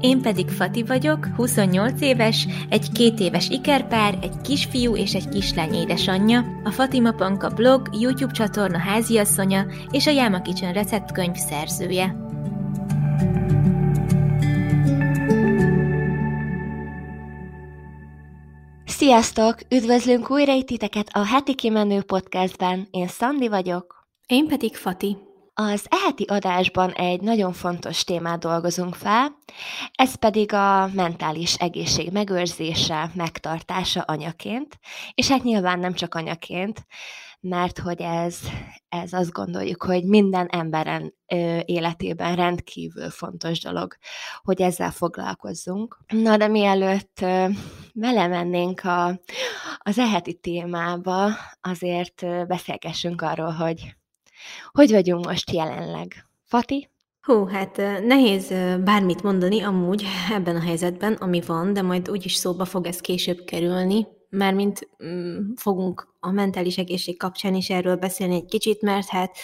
Én pedig Fati vagyok, 28 éves, egy két éves ikerpár, egy kisfiú és egy kislány édesanyja, a Fatima Panka blog, YouTube csatorna háziasszonya és a Yama Kitchen receptkönyv szerzője. Sziasztok! Üdvözlünk újra itt titeket a Heti Kimenő podcastben. Én Szandi vagyok. Én pedig Fati. Az eheti adásban egy nagyon fontos témát dolgozunk fel, ez pedig a mentális egészség megőrzése, megtartása anyaként, és hát nyilván nem csak anyaként, mert hogy ez, ez azt gondoljuk, hogy minden emberen ö, életében rendkívül fontos dolog, hogy ezzel foglalkozzunk. Na, de mielőtt ö, belemennénk a, az eheti témába, azért ö, beszélgessünk arról, hogy hogy vagyunk most jelenleg? Fati? Hú, hát nehéz bármit mondani amúgy ebben a helyzetben, ami van, de majd úgyis szóba fog ez később kerülni, mármint mm, fogunk a mentális egészség kapcsán is erről beszélni egy kicsit, mert hát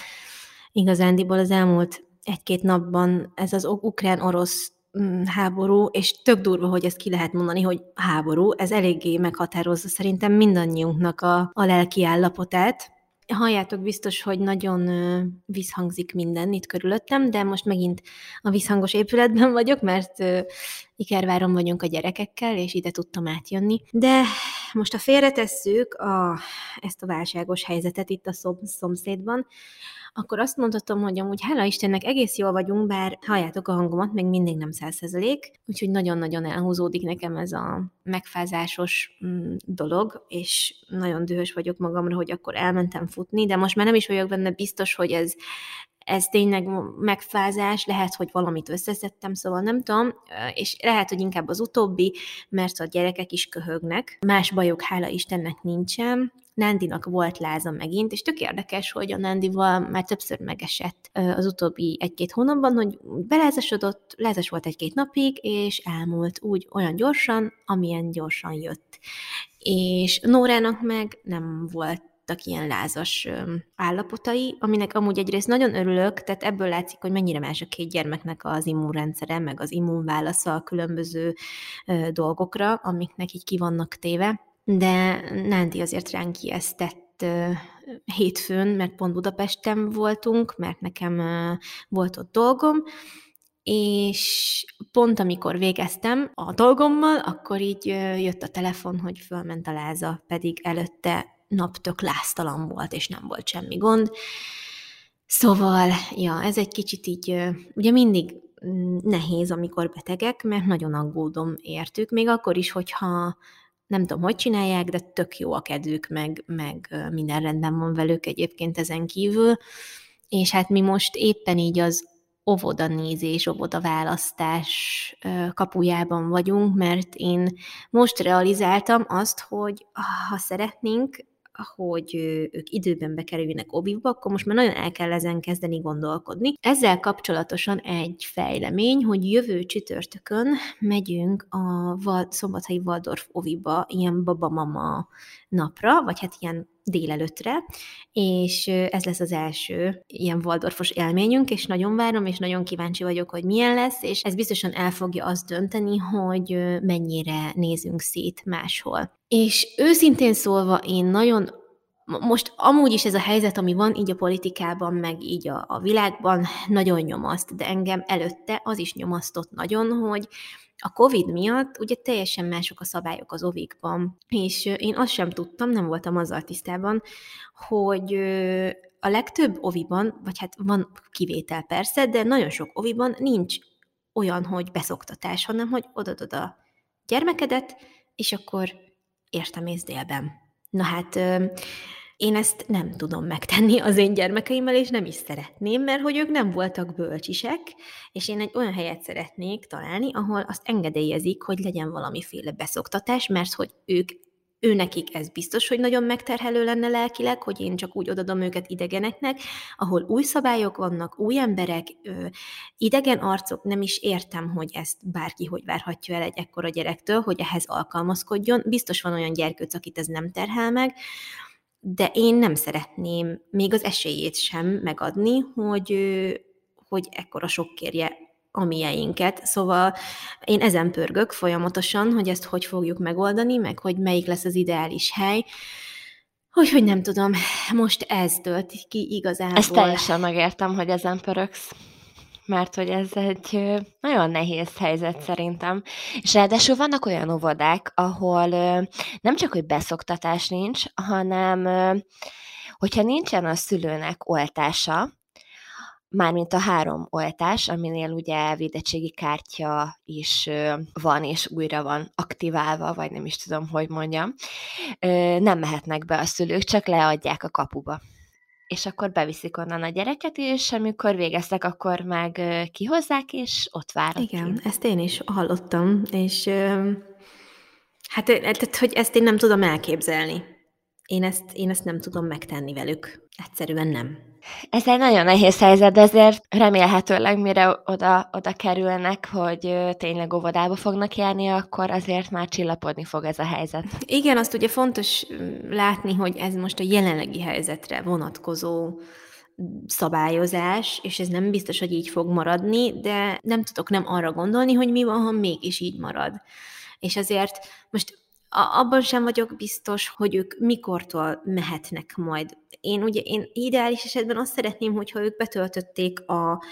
igazándiból az elmúlt egy-két napban ez az ukrán-orosz mm, háború, és tök durva, hogy ezt ki lehet mondani, hogy háború, ez eléggé meghatározza szerintem mindannyiunknak a, a lelki állapotát, Halljátok biztos, hogy nagyon visszhangzik minden itt körülöttem, de most megint a visszhangos épületben vagyok, mert Ikerváron vagyunk a gyerekekkel, és ide tudtam átjönni. De most a félretesszük a, ezt a válságos helyzetet itt a szom, szomszédban, akkor azt mondhatom, hogy amúgy hála Istennek egész jól vagyunk, bár halljátok a hangomat, még mindig nem százszerzelék, úgyhogy nagyon-nagyon elhúzódik nekem ez a megfázásos mm, dolog, és nagyon dühös vagyok magamra, hogy akkor elmentem futni, de most már nem is vagyok benne biztos, hogy ez ez tényleg megfázás, lehet, hogy valamit összeszedtem, szóval nem tudom, és lehet, hogy inkább az utóbbi, mert a gyerekek is köhögnek. Más bajok, hála Istennek nincsen, Nándinak volt láza megint, és tök érdekes, hogy a Nándival már többször megesett az utóbbi egy-két hónapban, hogy belázasodott, lázas volt egy-két napig, és elmúlt úgy olyan gyorsan, amilyen gyorsan jött. És Nórának meg nem volt voltak ilyen lázas állapotai, aminek amúgy egyrészt nagyon örülök, tehát ebből látszik, hogy mennyire más a két gyermeknek az immunrendszere, meg az immunválasza a különböző dolgokra, amiknek így ki vannak téve. De Nándi azért ránk ijesztett hétfőn, mert pont Budapesten voltunk, mert nekem volt ott dolgom, és pont amikor végeztem a dolgommal, akkor így jött a telefon, hogy fölment a láza, pedig előtte nap tök láztalan volt, és nem volt semmi gond. Szóval, ja, ez egy kicsit így, ugye mindig mm, nehéz, amikor betegek, mert nagyon aggódom értük, még akkor is, hogyha nem tudom, hogy csinálják, de tök jó a kedvük, meg, meg minden rendben van velük egyébként ezen kívül, és hát mi most éppen így az óvoda nézés, óvoda választás kapujában vagyunk, mert én most realizáltam azt, hogy ha szeretnénk, hogy ők időben bekerüljenek obiba, akkor most már nagyon el kell ezen kezdeni gondolkodni. Ezzel kapcsolatosan egy fejlemény, hogy jövő csütörtökön megyünk a Val- Szombathelyi Waldorf oviba, ilyen babamama napra, vagy hát ilyen délelőttre, és ez lesz az első ilyen Waldorfos élményünk, és nagyon várom, és nagyon kíváncsi vagyok, hogy milyen lesz, és ez biztosan el fogja azt dönteni, hogy mennyire nézünk szét máshol. És őszintén szólva én nagyon most amúgy is ez a helyzet, ami van így a politikában, meg így a, a világban, nagyon nyomaszt, de engem előtte az is nyomasztott nagyon, hogy a COVID miatt ugye teljesen mások a szabályok az ovikban, és én azt sem tudtam, nem voltam azzal tisztában, hogy a legtöbb oviban, vagy hát van kivétel persze, de nagyon sok oviban nincs olyan, hogy beszoktatás, hanem hogy odadod a gyermekedet, és akkor értemész délben. Na hát én ezt nem tudom megtenni az én gyermekeimmel, és nem is szeretném, mert hogy ők nem voltak bölcsisek, és én egy olyan helyet szeretnék találni, ahol azt engedélyezik, hogy legyen valamiféle beszoktatás, mert hogy ők ő nekik ez biztos, hogy nagyon megterhelő lenne lelkileg, hogy én csak úgy odadom őket idegeneknek, ahol új szabályok vannak, új emberek, ö, idegen arcok, nem is értem, hogy ezt bárki hogy várhatja el egy ekkora gyerektől, hogy ehhez alkalmazkodjon. Biztos van olyan gyerkőc, akit ez nem terhel meg, de én nem szeretném még az esélyét sem megadni, hogy, hogy ekkora sok kérje a mieinket. Szóval én ezen pörgök folyamatosan, hogy ezt hogy fogjuk megoldani, meg hogy melyik lesz az ideális hely. Úgyhogy nem tudom, most ez tölt ki igazából. Ezt teljesen megértem, hogy ezen pöröksz mert hogy ez egy nagyon nehéz helyzet szerintem. És ráadásul vannak olyan óvodák, ahol nem csak, hogy beszoktatás nincs, hanem hogyha nincsen a szülőnek oltása, mármint a három oltás, aminél ugye védettségi kártya is van, és újra van aktiválva, vagy nem is tudom, hogy mondjam, nem mehetnek be a szülők, csak leadják a kapuba és akkor beviszik onnan a gyereket, és amikor végeztek, akkor meg kihozzák, és ott várnak. Igen, ki. ezt én is hallottam, és hát tehát, hogy ezt én nem tudom elképzelni. Én ezt, én ezt nem tudom megtenni velük. Egyszerűen nem. Ez egy nagyon nehéz helyzet, de ezért remélhetőleg mire oda, oda kerülnek, hogy tényleg óvodába fognak járni, akkor azért már csillapodni fog ez a helyzet. Igen, azt ugye fontos látni, hogy ez most a jelenlegi helyzetre vonatkozó szabályozás, és ez nem biztos, hogy így fog maradni, de nem tudok nem arra gondolni, hogy mi van, ha mégis így marad. És azért most abban sem vagyok biztos, hogy ők mikortól mehetnek majd. Én ugye, én ideális esetben azt szeretném, hogyha ők betöltötték a,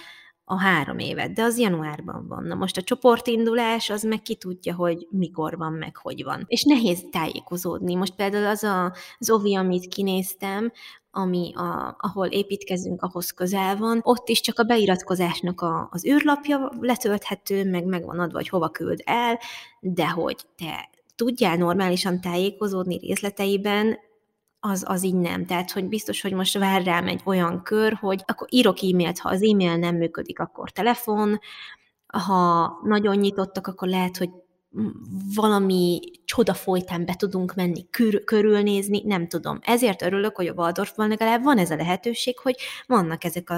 a három évet, de az januárban van. Na most a csoportindulás, az meg ki tudja, hogy mikor van, meg hogy van. És nehéz tájékozódni. Most például az a, az amit kinéztem, ami a, ahol építkezünk, ahhoz közel van, ott is csak a beiratkozásnak a, az űrlapja letölthető, meg meg van adva, hogy hova küld el, de hogy te tudjál normálisan tájékozódni részleteiben, az, az így nem. Tehát, hogy biztos, hogy most vár rám egy olyan kör, hogy akkor írok e-mailt, ha az e-mail nem működik, akkor telefon, ha nagyon nyitottak, akkor lehet, hogy valami csoda folytán be tudunk menni, kör, körülnézni, nem tudom. Ezért örülök, hogy a Waldorfban legalább van ez a lehetőség, hogy vannak ezek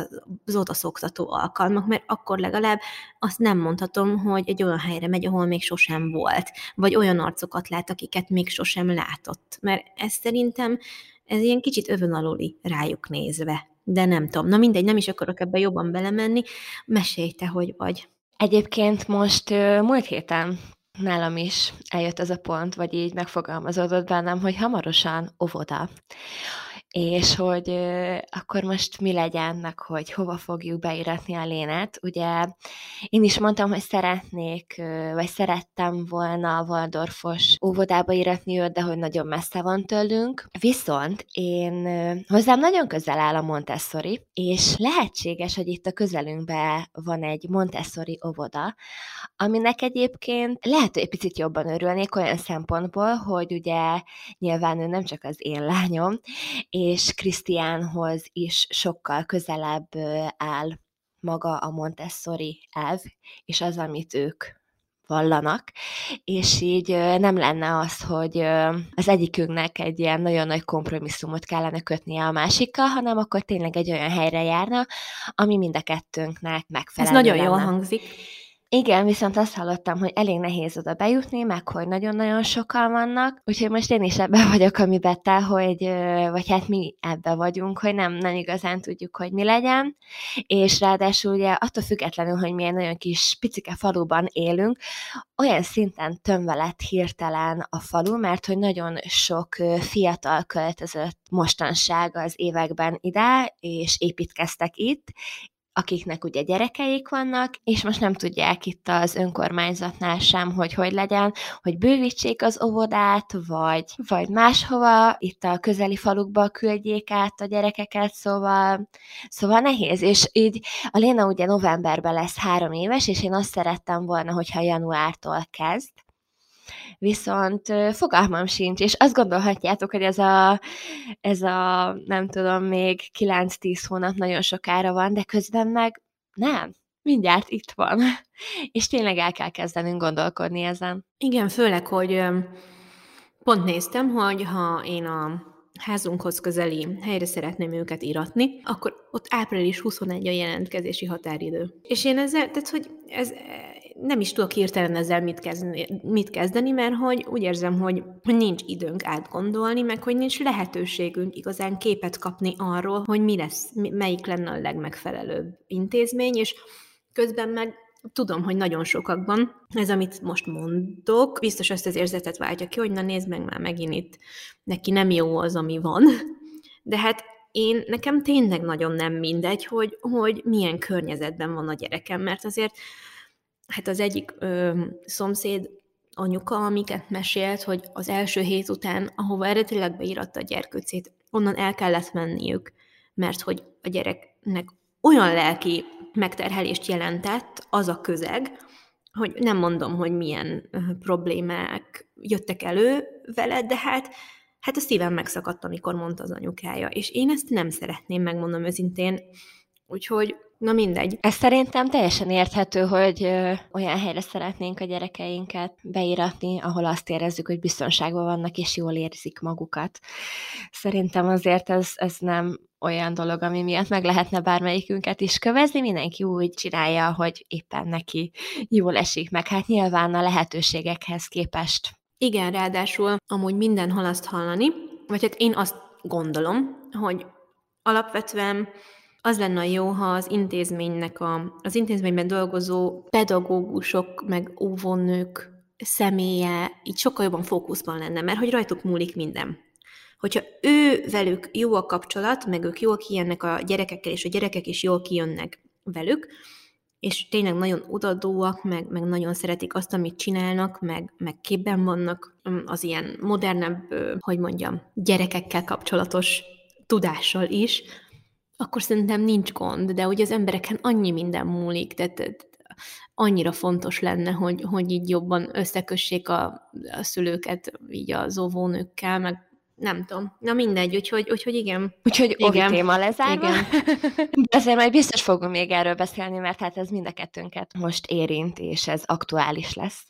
az odaszoktató alkalmak, mert akkor legalább azt nem mondhatom, hogy egy olyan helyre megy, ahol még sosem volt, vagy olyan arcokat lát, akiket még sosem látott. Mert ez szerintem, ez ilyen kicsit övön aluli rájuk nézve. De nem tudom. Na mindegy, nem is akarok ebbe jobban belemenni. Mesélj te, hogy vagy. Egyébként most múlt héten nálam is eljött ez a pont, vagy így megfogalmazódott bennem, hogy hamarosan óvoda és hogy akkor most mi legyen, hogy hova fogjuk beíratni a lénet. Ugye én is mondtam, hogy szeretnék, vagy szerettem volna a Waldorfos óvodába íratni őt, de hogy nagyon messze van tőlünk. Viszont én hozzám nagyon közel áll a Montessori, és lehetséges, hogy itt a közelünkben van egy Montessori óvoda, aminek egyébként lehet, hogy egy picit jobban örülnék olyan szempontból, hogy ugye nyilván ő nem csak az én lányom, és Krisztiánhoz is sokkal közelebb áll maga a Montessori elv, és az, amit ők vallanak, és így nem lenne az, hogy az egyikünknek egy ilyen nagyon nagy kompromisszumot kellene kötnie a másikkal, hanem akkor tényleg egy olyan helyre járna, ami mind a kettőnknek megfelel. Ez nagyon lenne. jól hangzik. Igen, viszont azt hallottam, hogy elég nehéz oda bejutni, meg hogy nagyon-nagyon sokan vannak, úgyhogy most én is ebben vagyok, amiben te, hogy, vagy hát mi ebbe vagyunk, hogy nem, nem igazán tudjuk, hogy mi legyen, és ráadásul ugye attól függetlenül, hogy milyen nagyon kis picike faluban élünk, olyan szinten tömve lett hirtelen a falu, mert hogy nagyon sok fiatal költözött mostanság az években ide, és építkeztek itt, akiknek ugye gyerekeik vannak, és most nem tudják itt az önkormányzatnál sem, hogy hogy legyen, hogy bővítsék az óvodát, vagy, vagy máshova, itt a közeli falukba küldjék át a gyerekeket, szóval, szóval nehéz, és így a Léna ugye novemberben lesz három éves, és én azt szerettem volna, hogyha januártól kezd, viszont fogalmam sincs, és azt gondolhatjátok, hogy ez a, ez a nem tudom, még 9-10 hónap nagyon sokára van, de közben meg nem, mindjárt itt van. És tényleg el kell kezdenünk gondolkodni ezen. Igen, főleg, hogy Pont néztem, hogy ha én a házunkhoz közeli helyre szeretném őket iratni, akkor ott április 21 a jelentkezési határidő. És én ezzel, tehát hogy ez nem is tudok hirtelen ezzel mit kezdeni, mit kezdeni mert hogy úgy érzem, hogy, nincs időnk átgondolni, meg hogy nincs lehetőségünk igazán képet kapni arról, hogy mi lesz, melyik lenne a legmegfelelőbb intézmény, és közben meg tudom, hogy nagyon sokakban ez, amit most mondok, biztos azt az érzetet váltja ki, hogy na nézd meg már megint itt, neki nem jó az, ami van. De hát én, nekem tényleg nagyon nem mindegy, hogy, hogy milyen környezetben van a gyerekem, mert azért hát az egyik ö, szomszéd anyuka, amiket mesélt, hogy az első hét után, ahova eredetileg beíratta a gyerkőcét, onnan el kellett menniük, mert hogy a gyereknek olyan lelki megterhelést jelentett az a közeg, hogy nem mondom, hogy milyen problémák jöttek elő vele, de hát, hát a szívem megszakadt, amikor mondta az anyukája. És én ezt nem szeretném, megmondom őszintén. Úgyhogy Na mindegy. Ez szerintem teljesen érthető, hogy ö, olyan helyre szeretnénk a gyerekeinket beíratni, ahol azt érezzük, hogy biztonságban vannak és jól érzik magukat. Szerintem azért ez, ez nem olyan dolog, ami miatt meg lehetne bármelyikünket is kövezni, mindenki úgy csinálja, hogy éppen neki jól esik, meg hát nyilván a lehetőségekhez képest. Igen, ráadásul amúgy mindenhol azt hallani, vagy hát én azt gondolom, hogy alapvetően az lenne jó, ha az intézménynek, a, az intézményben dolgozó pedagógusok, meg óvónők személye így sokkal jobban fókuszban lenne, mert hogy rajtuk múlik minden. Hogyha ő velük jó a kapcsolat, meg ők jól kijönnek a gyerekekkel, és a gyerekek is jól kijönnek velük, és tényleg nagyon odadóak, meg, meg nagyon szeretik azt, amit csinálnak, meg, meg képben vannak mm, az ilyen modernebb, hogy mondjam, gyerekekkel kapcsolatos tudással is, akkor szerintem nincs gond, de ugye az embereken annyi minden múlik, tehát annyira fontos lenne, hogy, hogy így jobban összekössék a, a szülőket így az óvónőkkel, meg nem tudom. Na mindegy, úgyhogy, úgyhogy igen. Úgyhogy igen. téma lezárva. Igen. De azért majd biztos fogunk még erről beszélni, mert hát ez mind a kettőnket most érint, és ez aktuális lesz.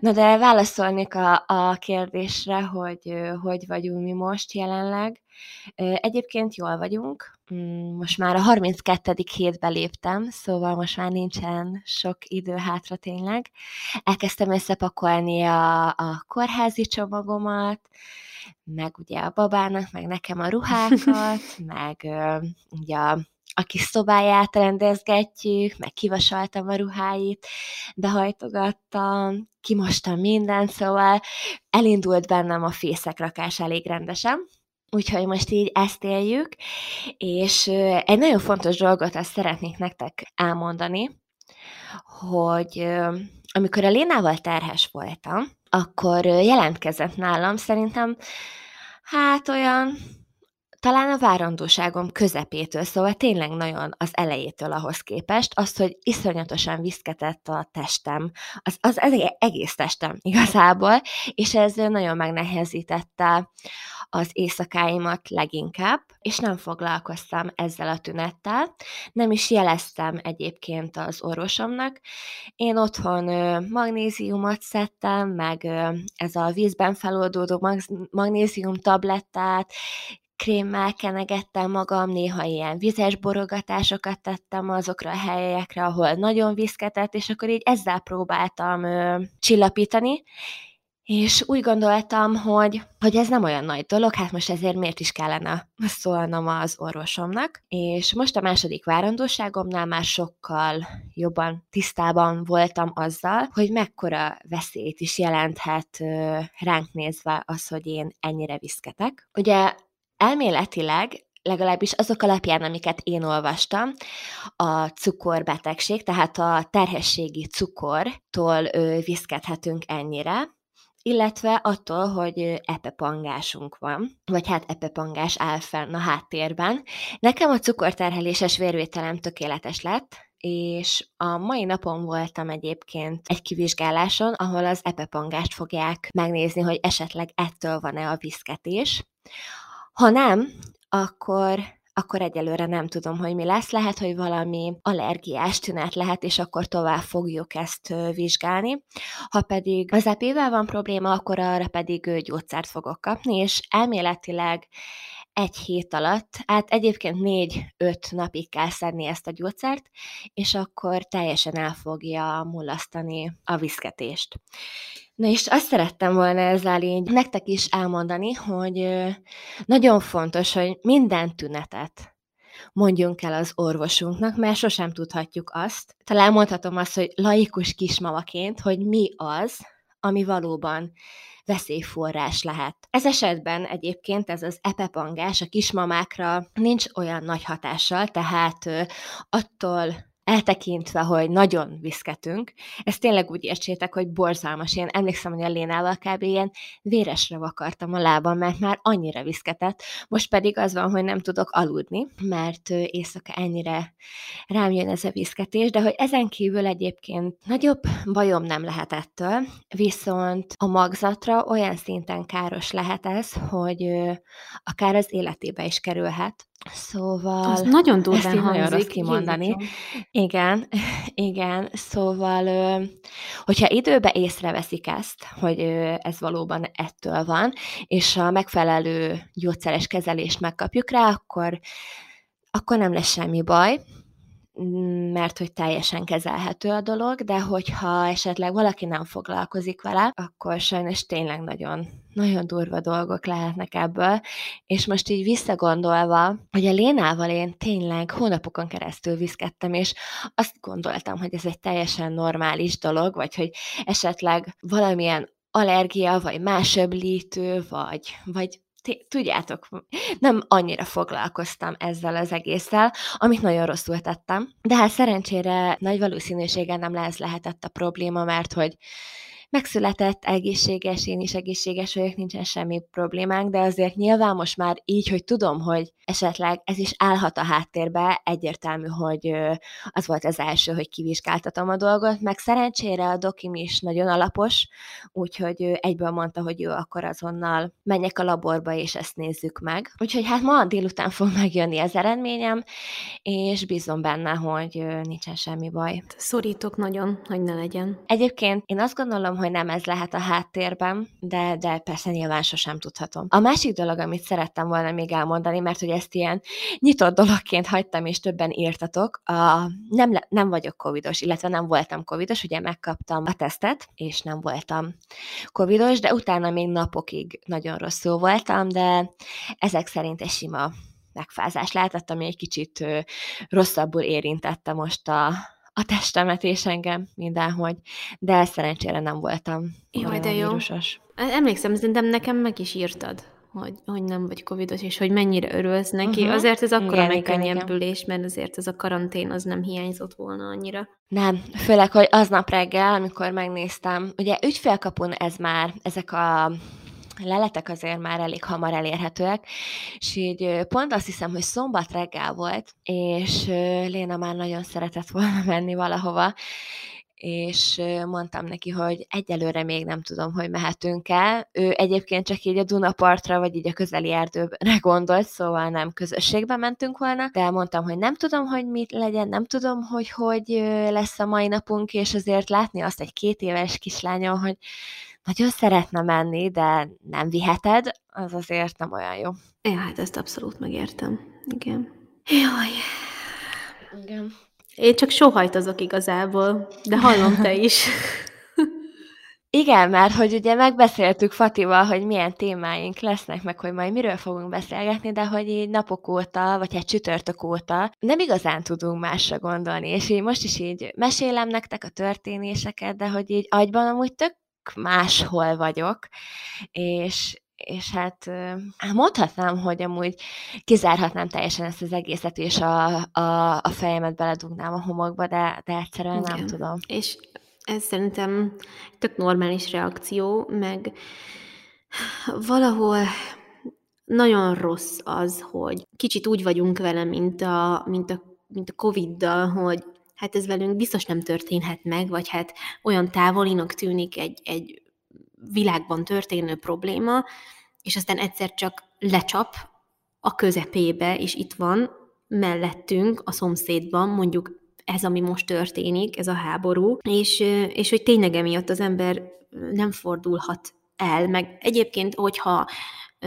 Na de válaszolnék a, a kérdésre, hogy hogy vagyunk mi most jelenleg. Egyébként jól vagyunk, most már a 32. hétbe léptem, szóval most már nincsen sok idő hátra tényleg. Elkezdtem összepakolni a, a kórházi csomagomat, meg ugye a babának, meg nekem a ruhákat, meg ugye a, a kis szobáját rendezgetjük, meg kivasaltam a ruháit, behajtogattam, kimostam mindent, szóval elindult bennem a fészekrakás elég rendesen, Úgyhogy most így ezt éljük, és egy nagyon fontos dolgot azt szeretnék nektek elmondani, hogy amikor a Lénával terhes voltam, akkor jelentkezett nálam szerintem, hát olyan, talán a várandóságom közepétől, szóval tényleg nagyon az elejétől ahhoz képest, azt, hogy iszonyatosan viszketett a testem, az, az egész testem igazából, és ez nagyon megnehezítette az éjszakáimat leginkább, és nem foglalkoztam ezzel a tünettel. Nem is jeleztem egyébként az orvosomnak. Én otthon magnéziumot szedtem, meg ez a vízben feloldódó magnézium tablettát, krémmel kenegettem magam, néha ilyen vizes borogatásokat tettem azokra a helyekre, ahol nagyon viszketett, és akkor így ezzel próbáltam ö, csillapítani, és úgy gondoltam, hogy, hogy ez nem olyan nagy dolog, hát most ezért miért is kellene szólnom az orvosomnak. És most a második várandóságomnál már sokkal jobban tisztában voltam azzal, hogy mekkora veszélyt is jelenthet ránk nézve az, hogy én ennyire viszketek. Ugye elméletileg legalábbis azok alapján, amiket én olvastam, a cukorbetegség, tehát a terhességi cukortól viszkedhetünk ennyire, illetve attól, hogy epepangásunk van, vagy hát epepangás áll fenn a háttérben. Nekem a cukorterheléses vérvételem tökéletes lett, és a mai napon voltam egyébként egy kivizsgáláson, ahol az epepangást fogják megnézni, hogy esetleg ettől van-e a viszketés. Ha nem, akkor akkor egyelőre nem tudom, hogy mi lesz. Lehet, hogy valami allergiás tünet lehet, és akkor tovább fogjuk ezt vizsgálni. Ha pedig az epével van probléma, akkor arra pedig gyógyszert fogok kapni, és elméletileg egy hét alatt, hát egyébként négy-öt napig kell szedni ezt a gyógyszert, és akkor teljesen el fogja mulasztani a viszketést. Na és azt szerettem volna ezzel így nektek is elmondani, hogy nagyon fontos, hogy minden tünetet mondjunk el az orvosunknak, mert sosem tudhatjuk azt. Talán mondhatom azt, hogy laikus kismamaként, hogy mi az, ami valóban veszélyforrás lehet. Ez esetben egyébként ez az epepangás a kismamákra nincs olyan nagy hatással, tehát attól eltekintve, hogy nagyon viszketünk, ezt tényleg úgy értsétek, hogy borzalmas. Én emlékszem, hogy a Lénával kb. ilyen véresre vakartam a lábam, mert már annyira viszketett. Most pedig az van, hogy nem tudok aludni, mert éjszaka ennyire rám jön ez a viszketés, de hogy ezen kívül egyébként nagyobb bajom nem lehet ettől, viszont a magzatra olyan szinten káros lehet ez, hogy akár az életébe is kerülhet, Szóval... Az nagyon durván ezt hangzik. Nagyon kimondani. Igen, igen. Szóval, hogyha időbe észreveszik ezt, hogy ez valóban ettől van, és a megfelelő gyógyszeres kezelést megkapjuk rá, akkor, akkor nem lesz semmi baj mert hogy teljesen kezelhető a dolog, de hogyha esetleg valaki nem foglalkozik vele, akkor sajnos tényleg nagyon, nagyon durva dolgok lehetnek ebből, és most így visszagondolva, hogy a Lénával én tényleg hónapokon keresztül viszkedtem, és azt gondoltam, hogy ez egy teljesen normális dolog, vagy hogy esetleg valamilyen allergia, vagy másöblítő, vagy, vagy tudjátok, nem annyira foglalkoztam ezzel az egésszel, amit nagyon rosszul tettem. De hát szerencsére nagy valószínűséggel nem lesz lehetett a probléma, mert hogy megszületett, egészséges, én is egészséges vagyok, nincsen semmi problémánk, de azért nyilván most már így, hogy tudom, hogy esetleg ez is állhat a háttérbe, egyértelmű, hogy az volt az első, hogy kivizsgáltatom a dolgot, meg szerencsére a dokim is nagyon alapos, úgyhogy egyből mondta, hogy jó, akkor azonnal menjek a laborba, és ezt nézzük meg. Úgyhogy hát ma délután fog megjönni az eredményem, és bízom benne, hogy nincsen semmi baj. Szorítok nagyon, hogy ne legyen. Egyébként én azt gondolom, hogy nem ez lehet a háttérben, de, de persze nyilván sosem tudhatom. A másik dolog, amit szerettem volna még elmondani, mert hogy ezt ilyen nyitott dologként hagytam, és többen írtatok, a, nem, nem vagyok covidos, illetve nem voltam covidos, ugye megkaptam a tesztet, és nem voltam covidos, de utána még napokig nagyon rosszul voltam, de ezek szerint egy sima megfázás lehetett, ami egy kicsit rosszabbul érintette most a, a testemet és engem mindenhogy, de szerencsére nem voltam Jaj, de jó. Vírusos. Emlékszem, szerintem nekem meg is írtad, hogy, hogy nem vagy covidos, és hogy mennyire örülsz neki. Uh-huh. Azért ez akkora megkönnyebbülés, mert azért ez a karantén az nem hiányzott volna annyira. Nem, főleg, hogy aznap reggel, amikor megnéztem, ugye ügyfélkapun ez már, ezek a leletek azért már elég hamar elérhetőek, és így pont azt hiszem, hogy szombat reggel volt, és Léna már nagyon szeretett volna menni valahova, és mondtam neki, hogy egyelőre még nem tudom, hogy mehetünk el. Ő egyébként csak így a Dunapartra, vagy így a közeli erdőre gondolt, szóval nem közösségbe mentünk volna, de mondtam, hogy nem tudom, hogy mit legyen, nem tudom, hogy hogy lesz a mai napunk, és azért látni azt egy két éves kislányon, hogy nagyon szeretne menni, de nem viheted, az azért nem olyan jó. Ja, hát ezt abszolút megértem. Igen. Jaj. Igen. Én csak sohajtozok igazából, de hallom te is. Igen, mert hogy ugye megbeszéltük Fatival, hogy milyen témáink lesznek, meg hogy majd miről fogunk beszélgetni, de hogy így napok óta, vagy hát csütörtök óta nem igazán tudunk másra gondolni, és így most is így mesélem nektek a történéseket, de hogy így agyban amúgy tök máshol vagyok, és, és hát mondhatnám, hogy amúgy kizárhatnám teljesen ezt az egészet, és a, a, a fejemet beledugnám a homokba, de, de egyszerűen Igen. nem tudom. És ez szerintem tök normális reakció, meg valahol nagyon rossz az, hogy kicsit úgy vagyunk vele, mint a, mint a, mint a Covid-dal, hogy hát ez velünk biztos nem történhet meg, vagy hát olyan távolinak tűnik egy, egy világban történő probléma, és aztán egyszer csak lecsap, a közepébe, és itt van mellettünk, a szomszédban, mondjuk ez, ami most történik, ez a háború, és, és hogy tényleg emiatt az ember nem fordulhat el, meg egyébként, hogyha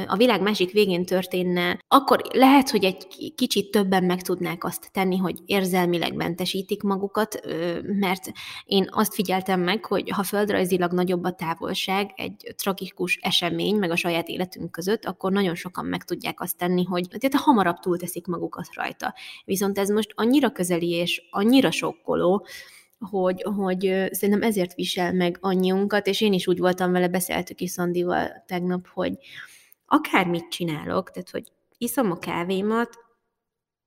a világ másik végén történne, akkor lehet, hogy egy kicsit többen meg tudnák azt tenni, hogy érzelmileg mentesítik magukat, mert én azt figyeltem meg, hogy ha földrajzilag nagyobb a távolság egy tragikus esemény, meg a saját életünk között, akkor nagyon sokan meg tudják azt tenni, hogy tehát hamarabb túlteszik magukat rajta. Viszont ez most annyira közeli és annyira sokkoló, hogy, hogy szerintem ezért visel meg annyiunkat, és én is úgy voltam vele, beszéltük is Szandival tegnap, hogy, akármit csinálok, tehát hogy iszom a kávémat,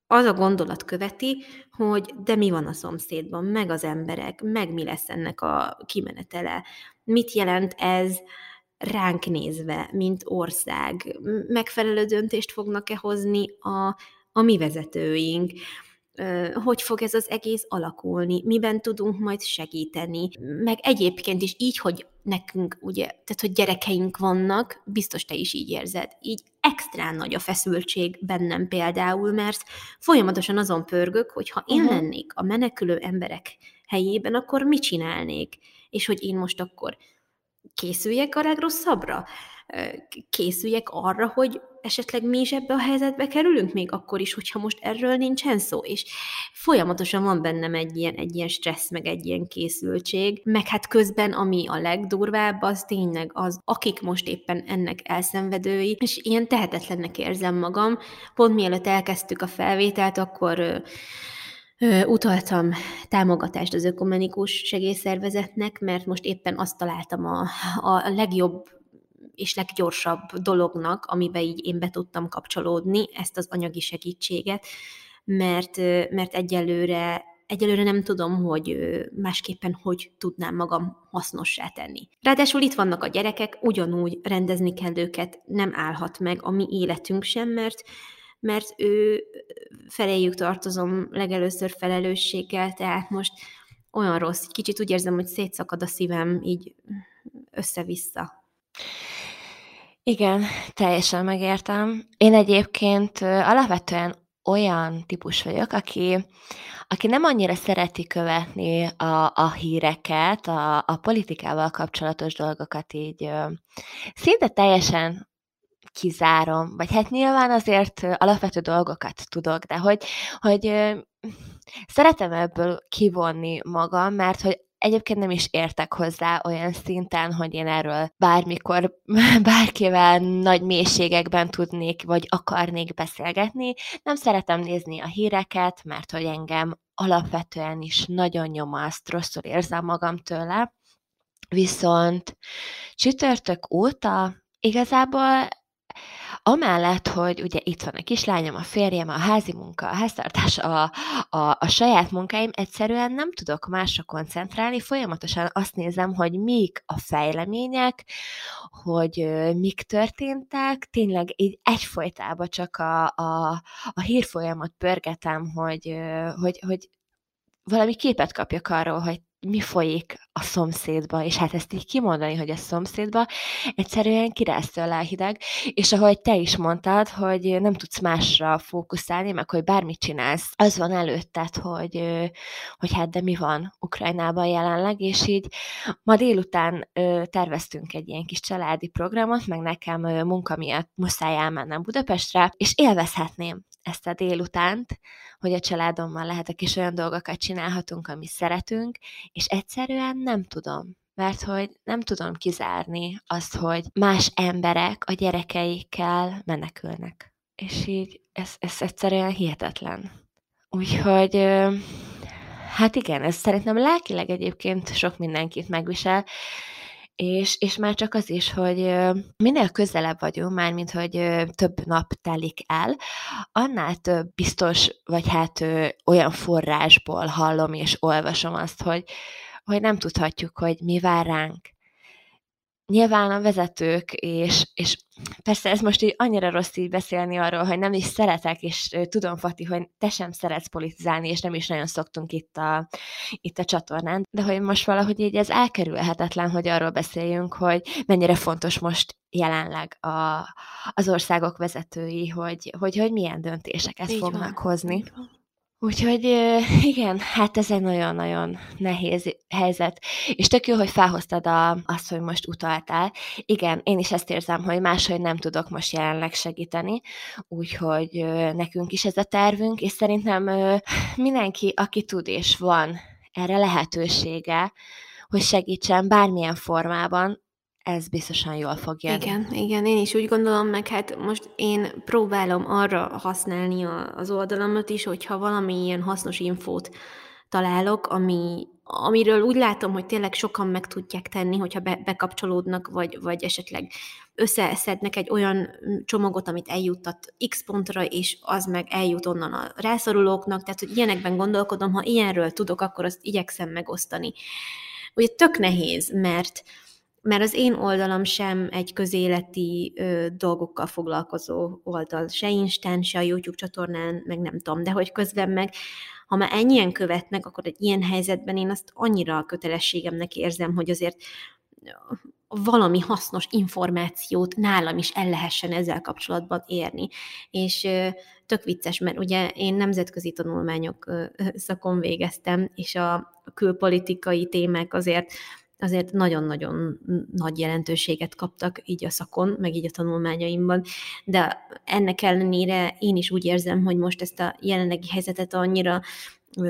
az a gondolat követi, hogy de mi van a szomszédban, meg az emberek, meg mi lesz ennek a kimenetele, mit jelent ez ránk nézve, mint ország, megfelelő döntést fognak-e hozni a, a mi vezetőink, hogy fog ez az egész alakulni, miben tudunk majd segíteni, meg egyébként is így, hogy nekünk, ugye, tehát hogy gyerekeink vannak, biztos te is így érzed, így extrán nagy a feszültség bennem például, mert folyamatosan azon pörgök, hogy ha én uh-huh. lennék a menekülő emberek helyében, akkor mit csinálnék? És hogy én most akkor készüljek a legrosszabbra? Készüljek arra, hogy esetleg mi is ebbe a helyzetbe kerülünk, még akkor is, hogyha most erről nincsen szó, és folyamatosan van bennem egy ilyen, egy ilyen stressz, meg egy ilyen készültség, meg hát közben, ami a legdurvább, az tényleg az, akik most éppen ennek elszenvedői, és ilyen tehetetlennek érzem magam. Pont mielőtt elkezdtük a felvételt, akkor utaltam támogatást az ökumenikus segélyszervezetnek, mert most éppen azt találtam a, a legjobb és leggyorsabb dolognak, amiben így én be tudtam kapcsolódni, ezt az anyagi segítséget, mert, mert egyelőre egyelőre nem tudom, hogy másképpen hogy tudnám magam hasznossá tenni. Ráadásul itt vannak a gyerekek, ugyanúgy rendezni kell őket, nem állhat meg a mi életünk sem, mert mert ő feléjük tartozom legelőször felelősséggel, tehát most olyan rossz, kicsit úgy érzem, hogy szétszakad a szívem így össze-vissza. Igen, teljesen megértem. Én egyébként alapvetően olyan típus vagyok, aki, aki nem annyira szereti követni a, a híreket, a, a politikával kapcsolatos dolgokat így szinte teljesen kizárom, vagy hát nyilván azért alapvető dolgokat tudok, de hogy, hogy szeretem ebből kivonni magam, mert hogy egyébként nem is értek hozzá olyan szinten, hogy én erről bármikor bárkivel nagy mélységekben tudnék, vagy akarnék beszélgetni. Nem szeretem nézni a híreket, mert hogy engem alapvetően is nagyon nyomaszt, rosszul érzem magam tőle. Viszont csütörtök óta igazából amellett, hogy ugye itt van a kislányom, a férjem, a házi munka, a háztartás, a, a, a saját munkáim, egyszerűen nem tudok másra koncentrálni, folyamatosan azt nézem, hogy mik a fejlemények, hogy mik történtek, tényleg így egyfolytában csak a, a, a hírfolyamat pörgetem, hogy, hogy, hogy valami képet kapjak arról, hogy mi folyik a szomszédba, és hát ezt így kimondani, hogy a szomszédba, egyszerűen kirász tőle a hideg, és ahogy te is mondtad, hogy nem tudsz másra fókuszálni, meg hogy bármit csinálsz, az van előtted, hogy, hogy hát de mi van Ukrajnában jelenleg, és így ma délután terveztünk egy ilyen kis családi programot, meg nekem munka miatt muszáj elmennem Budapestre, és élvezhetném ezt a délutánt, hogy a családommal lehetek, és olyan dolgokat csinálhatunk, amit szeretünk, és egyszerűen nem tudom, mert hogy nem tudom kizárni azt, hogy más emberek a gyerekeikkel menekülnek. És így ez, ez egyszerűen hihetetlen. Úgyhogy hát igen, ez szerintem lelkileg egyébként sok mindenkit megvisel, és, és már csak az is, hogy minél közelebb vagyunk, már mint hogy több nap telik el, annál több biztos, vagy hát olyan forrásból hallom és olvasom azt, hogy, hogy nem tudhatjuk, hogy mi vár ránk. Nyilván a vezetők, és, és persze ez most így annyira rossz így beszélni arról, hogy nem is szeretek, és tudom, Fati, hogy te sem szeretsz politizálni, és nem is nagyon szoktunk itt a, itt a csatornán, de hogy most valahogy így ez elkerülhetetlen, hogy arról beszéljünk, hogy mennyire fontos most jelenleg a, az országok vezetői, hogy, hogy, hogy milyen döntéseket így fognak van, hozni. van. Úgyhogy igen, hát ez egy nagyon-nagyon nehéz helyzet. És tök jó, hogy felhoztad a, azt, hogy most utaltál. Igen, én is ezt érzem, hogy máshogy nem tudok most jelenleg segíteni, úgyhogy nekünk is ez a tervünk, és szerintem mindenki, aki tud és van erre lehetősége, hogy segítsen bármilyen formában, ez biztosan jól fog jönni. Igen, igen, én is úgy gondolom, meg hát most én próbálom arra használni az oldalamat is, hogyha valami ilyen hasznos infót találok, ami, amiről úgy látom, hogy tényleg sokan meg tudják tenni, hogyha be, bekapcsolódnak, vagy, vagy esetleg összeszednek egy olyan csomagot, amit eljuttat X pontra, és az meg eljut onnan a rászorulóknak, tehát hogy ilyenekben gondolkodom, ha ilyenről tudok, akkor azt igyekszem megosztani. Ugye tök nehéz, mert mert az én oldalam sem egy közéleti ö, dolgokkal foglalkozó oldal, se Instán, se a YouTube csatornán, meg nem tudom, de hogy közben meg, ha már ennyien követnek, akkor egy ilyen helyzetben én azt annyira a kötelességemnek érzem, hogy azért valami hasznos információt nálam is el lehessen ezzel kapcsolatban érni. És tök vicces, mert ugye én nemzetközi tanulmányok szakon végeztem, és a külpolitikai témák azért azért nagyon-nagyon nagy jelentőséget kaptak így a szakon, meg így a tanulmányaimban, de ennek ellenére én is úgy érzem, hogy most ezt a jelenlegi helyzetet annyira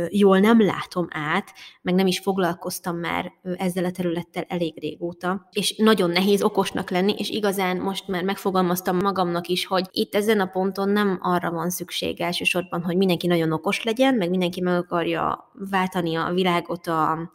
jól nem látom át, meg nem is foglalkoztam már ezzel a területtel elég régóta, és nagyon nehéz okosnak lenni, és igazán most már megfogalmaztam magamnak is, hogy itt ezen a ponton nem arra van szükség elsősorban, hogy mindenki nagyon okos legyen, meg mindenki meg akarja váltani a világot a,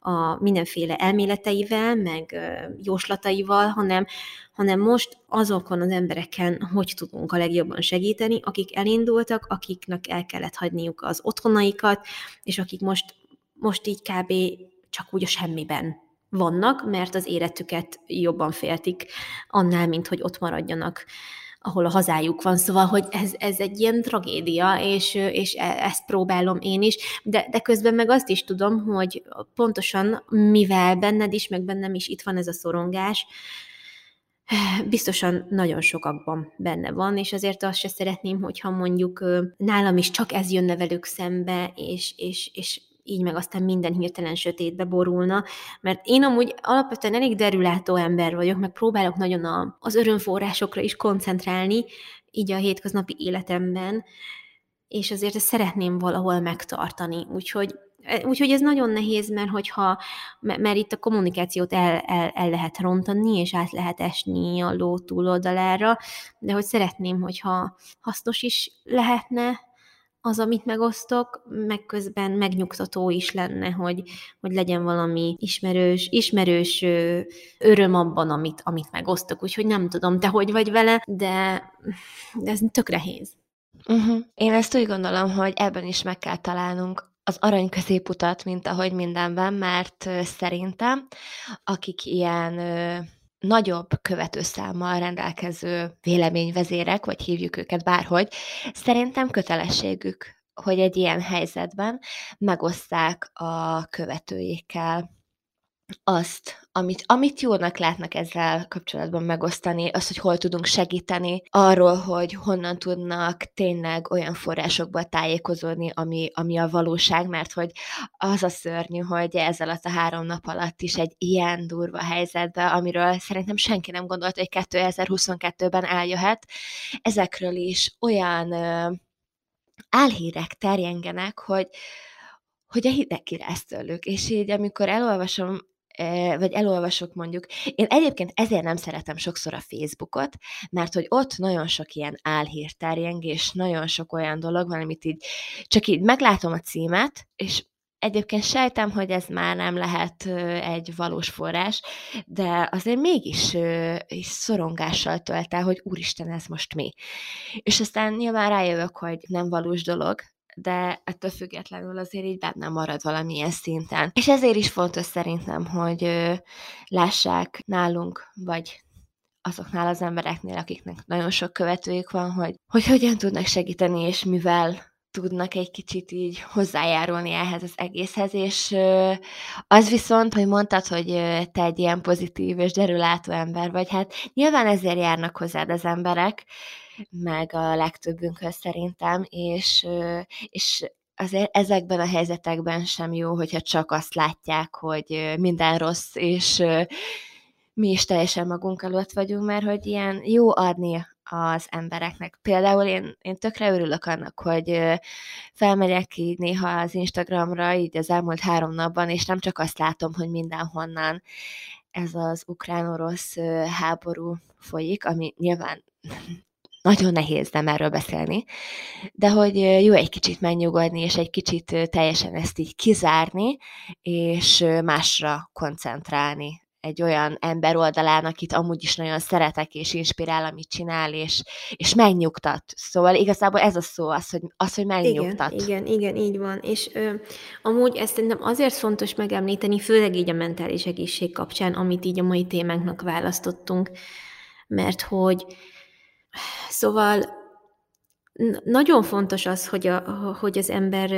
a mindenféle elméleteivel, meg jóslataival, hanem, hanem most azokon az embereken hogy tudunk a legjobban segíteni, akik elindultak, akiknek el kellett hagyniuk az otthonaikat, és akik most, most így kb. csak úgy a semmiben vannak, mert az életüket jobban féltik annál, mint hogy ott maradjanak ahol a hazájuk van, szóval, hogy ez, ez egy ilyen tragédia, és, és e, ezt próbálom én is, de, de közben meg azt is tudom, hogy pontosan mivel benned is, meg bennem is itt van ez a szorongás, biztosan nagyon sokakban benne van, és azért azt se szeretném, hogyha mondjuk nálam is csak ez jönne velük szembe, és, és, és így meg aztán minden hirtelen sötétbe borulna, mert én amúgy alapvetően elég derülátó ember vagyok, meg próbálok nagyon a, az örömforrásokra is koncentrálni, így a hétköznapi életemben, és azért ezt szeretném valahol megtartani. Úgyhogy Úgyhogy ez nagyon nehéz, mert hogyha, mert itt a kommunikációt el, el, el lehet rontani, és át lehet esni a ló túloldalára, de hogy szeretném, hogyha hasznos is lehetne, az, amit megosztok, meg közben megnyugtató is lenne, hogy, hogy legyen valami ismerős, ismerős öröm abban, amit, amit megosztok. Úgyhogy nem tudom, te hogy vagy vele, de, de ez tök nehéz. Uh-huh. Én ezt úgy gondolom, hogy ebben is meg kell találnunk az arany középutat, mint ahogy mindenben, mert szerintem akik ilyen nagyobb követőszámmal rendelkező véleményvezérek, vagy hívjuk őket bárhogy, szerintem kötelességük, hogy egy ilyen helyzetben megoszták a követőikkel azt, amit, amit jónak látnak ezzel kapcsolatban megosztani, az, hogy hol tudunk segíteni, arról, hogy honnan tudnak tényleg olyan forrásokból tájékozódni, ami, ami a valóság, mert hogy az a szörnyű, hogy ez alatt a három nap alatt is egy ilyen durva helyzetbe, amiről szerintem senki nem gondolt, hogy 2022-ben eljöhet, ezekről is olyan ö, álhírek terjengenek, hogy, hogy a hideg kiráz tőlük. És így, amikor elolvasom vagy elolvasok mondjuk. Én egyébként ezért nem szeretem sokszor a Facebookot, mert hogy ott nagyon sok ilyen álhírterjengés, nagyon sok olyan dolog van, amit így csak így meglátom a címet, és Egyébként sejtem, hogy ez már nem lehet egy valós forrás, de azért mégis is szorongással tölt el, hogy úristen, ez most mi. És aztán nyilván rájövök, hogy nem valós dolog, de ettől függetlenül azért így benne marad valamilyen szinten. És ezért is fontos szerintem, hogy lássák nálunk, vagy azoknál az embereknél, akiknek nagyon sok követőjük van, hogy, hogy hogyan tudnak segíteni, és mivel tudnak egy kicsit így hozzájárulni ehhez az egészhez, és az viszont, hogy mondtad, hogy te egy ilyen pozitív és derülátó ember vagy, hát nyilván ezért járnak hozzád az emberek, meg a legtöbbünkhöz szerintem, és, és azért ezekben a helyzetekben sem jó, hogyha csak azt látják, hogy minden rossz, és mi is teljesen magunk előtt vagyunk, mert hogy ilyen jó adni az embereknek. Például én, én tökre örülök annak, hogy felmegyek így néha az Instagramra, így az elmúlt három napban, és nem csak azt látom, hogy mindenhonnan ez az ukrán-orosz háború folyik, ami nyilván nagyon nehéz nem erről beszélni, de hogy jó egy kicsit megnyugodni, és egy kicsit teljesen ezt így kizárni, és másra koncentrálni egy olyan ember oldalán, akit amúgy is nagyon szeretek, és inspirál, amit csinál, és, és megnyugtat. Szóval igazából ez a szó, az, hogy, az, hogy megnyugtat. Igen, igen, igen, így van. És ö, amúgy ezt szerintem azért fontos megemlíteni, főleg így a mentális egészség kapcsán, amit így a mai témánknak választottunk, mert hogy szóval nagyon fontos az, hogy, a, hogy az ember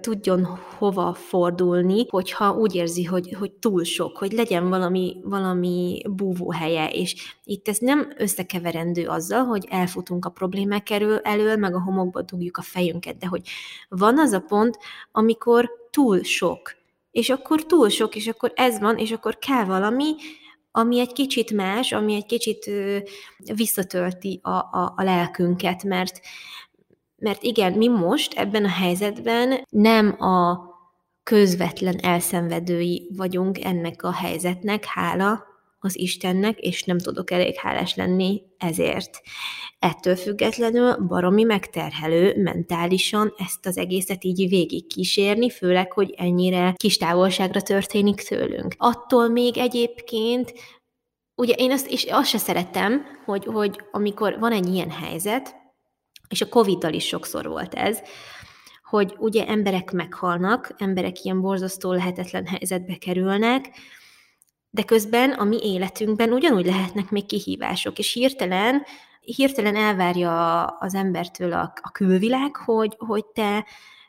tudjon hova fordulni, hogyha úgy érzi, hogy, hogy túl sok, hogy legyen valami, valami búvóhelye, és itt ez nem összekeverendő azzal, hogy elfutunk a problémák elől, elől, meg a homokba dugjuk a fejünket, de hogy van az a pont, amikor túl sok, és akkor túl sok, és akkor ez van, és akkor kell valami, ami egy kicsit más, ami egy kicsit visszatölti a, a, a lelkünket, mert, mert igen, mi most ebben a helyzetben nem a közvetlen elszenvedői vagyunk ennek a helyzetnek, hála az Istennek, és nem tudok elég hálás lenni ezért. Ettől függetlenül baromi megterhelő mentálisan ezt az egészet így végig kísérni, főleg, hogy ennyire kis távolságra történik tőlünk. Attól még egyébként Ugye én azt, és azt se szeretem, hogy, hogy amikor van egy ilyen helyzet, és a Covid-dal is sokszor volt ez, hogy ugye emberek meghalnak, emberek ilyen borzasztó lehetetlen helyzetbe kerülnek, de közben a mi életünkben ugyanúgy lehetnek még kihívások, és hirtelen, hirtelen elvárja az embertől a, a külvilág, hogy, hogy te,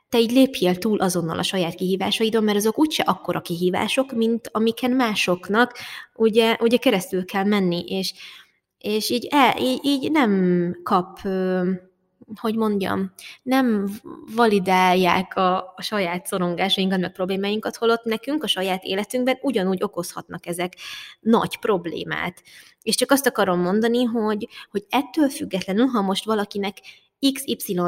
te így lépjél túl azonnal a saját kihívásaidon, mert azok úgyse akkora kihívások, mint amiken másoknak ugye, ugye keresztül kell menni, és, és így, el, így, így nem kap hogy mondjam, nem validálják a, a saját szorongásainkat, meg problémáinkat, holott nekünk a saját életünkben ugyanúgy okozhatnak ezek nagy problémát. És csak azt akarom mondani, hogy, hogy ettől függetlenül, ha most valakinek XY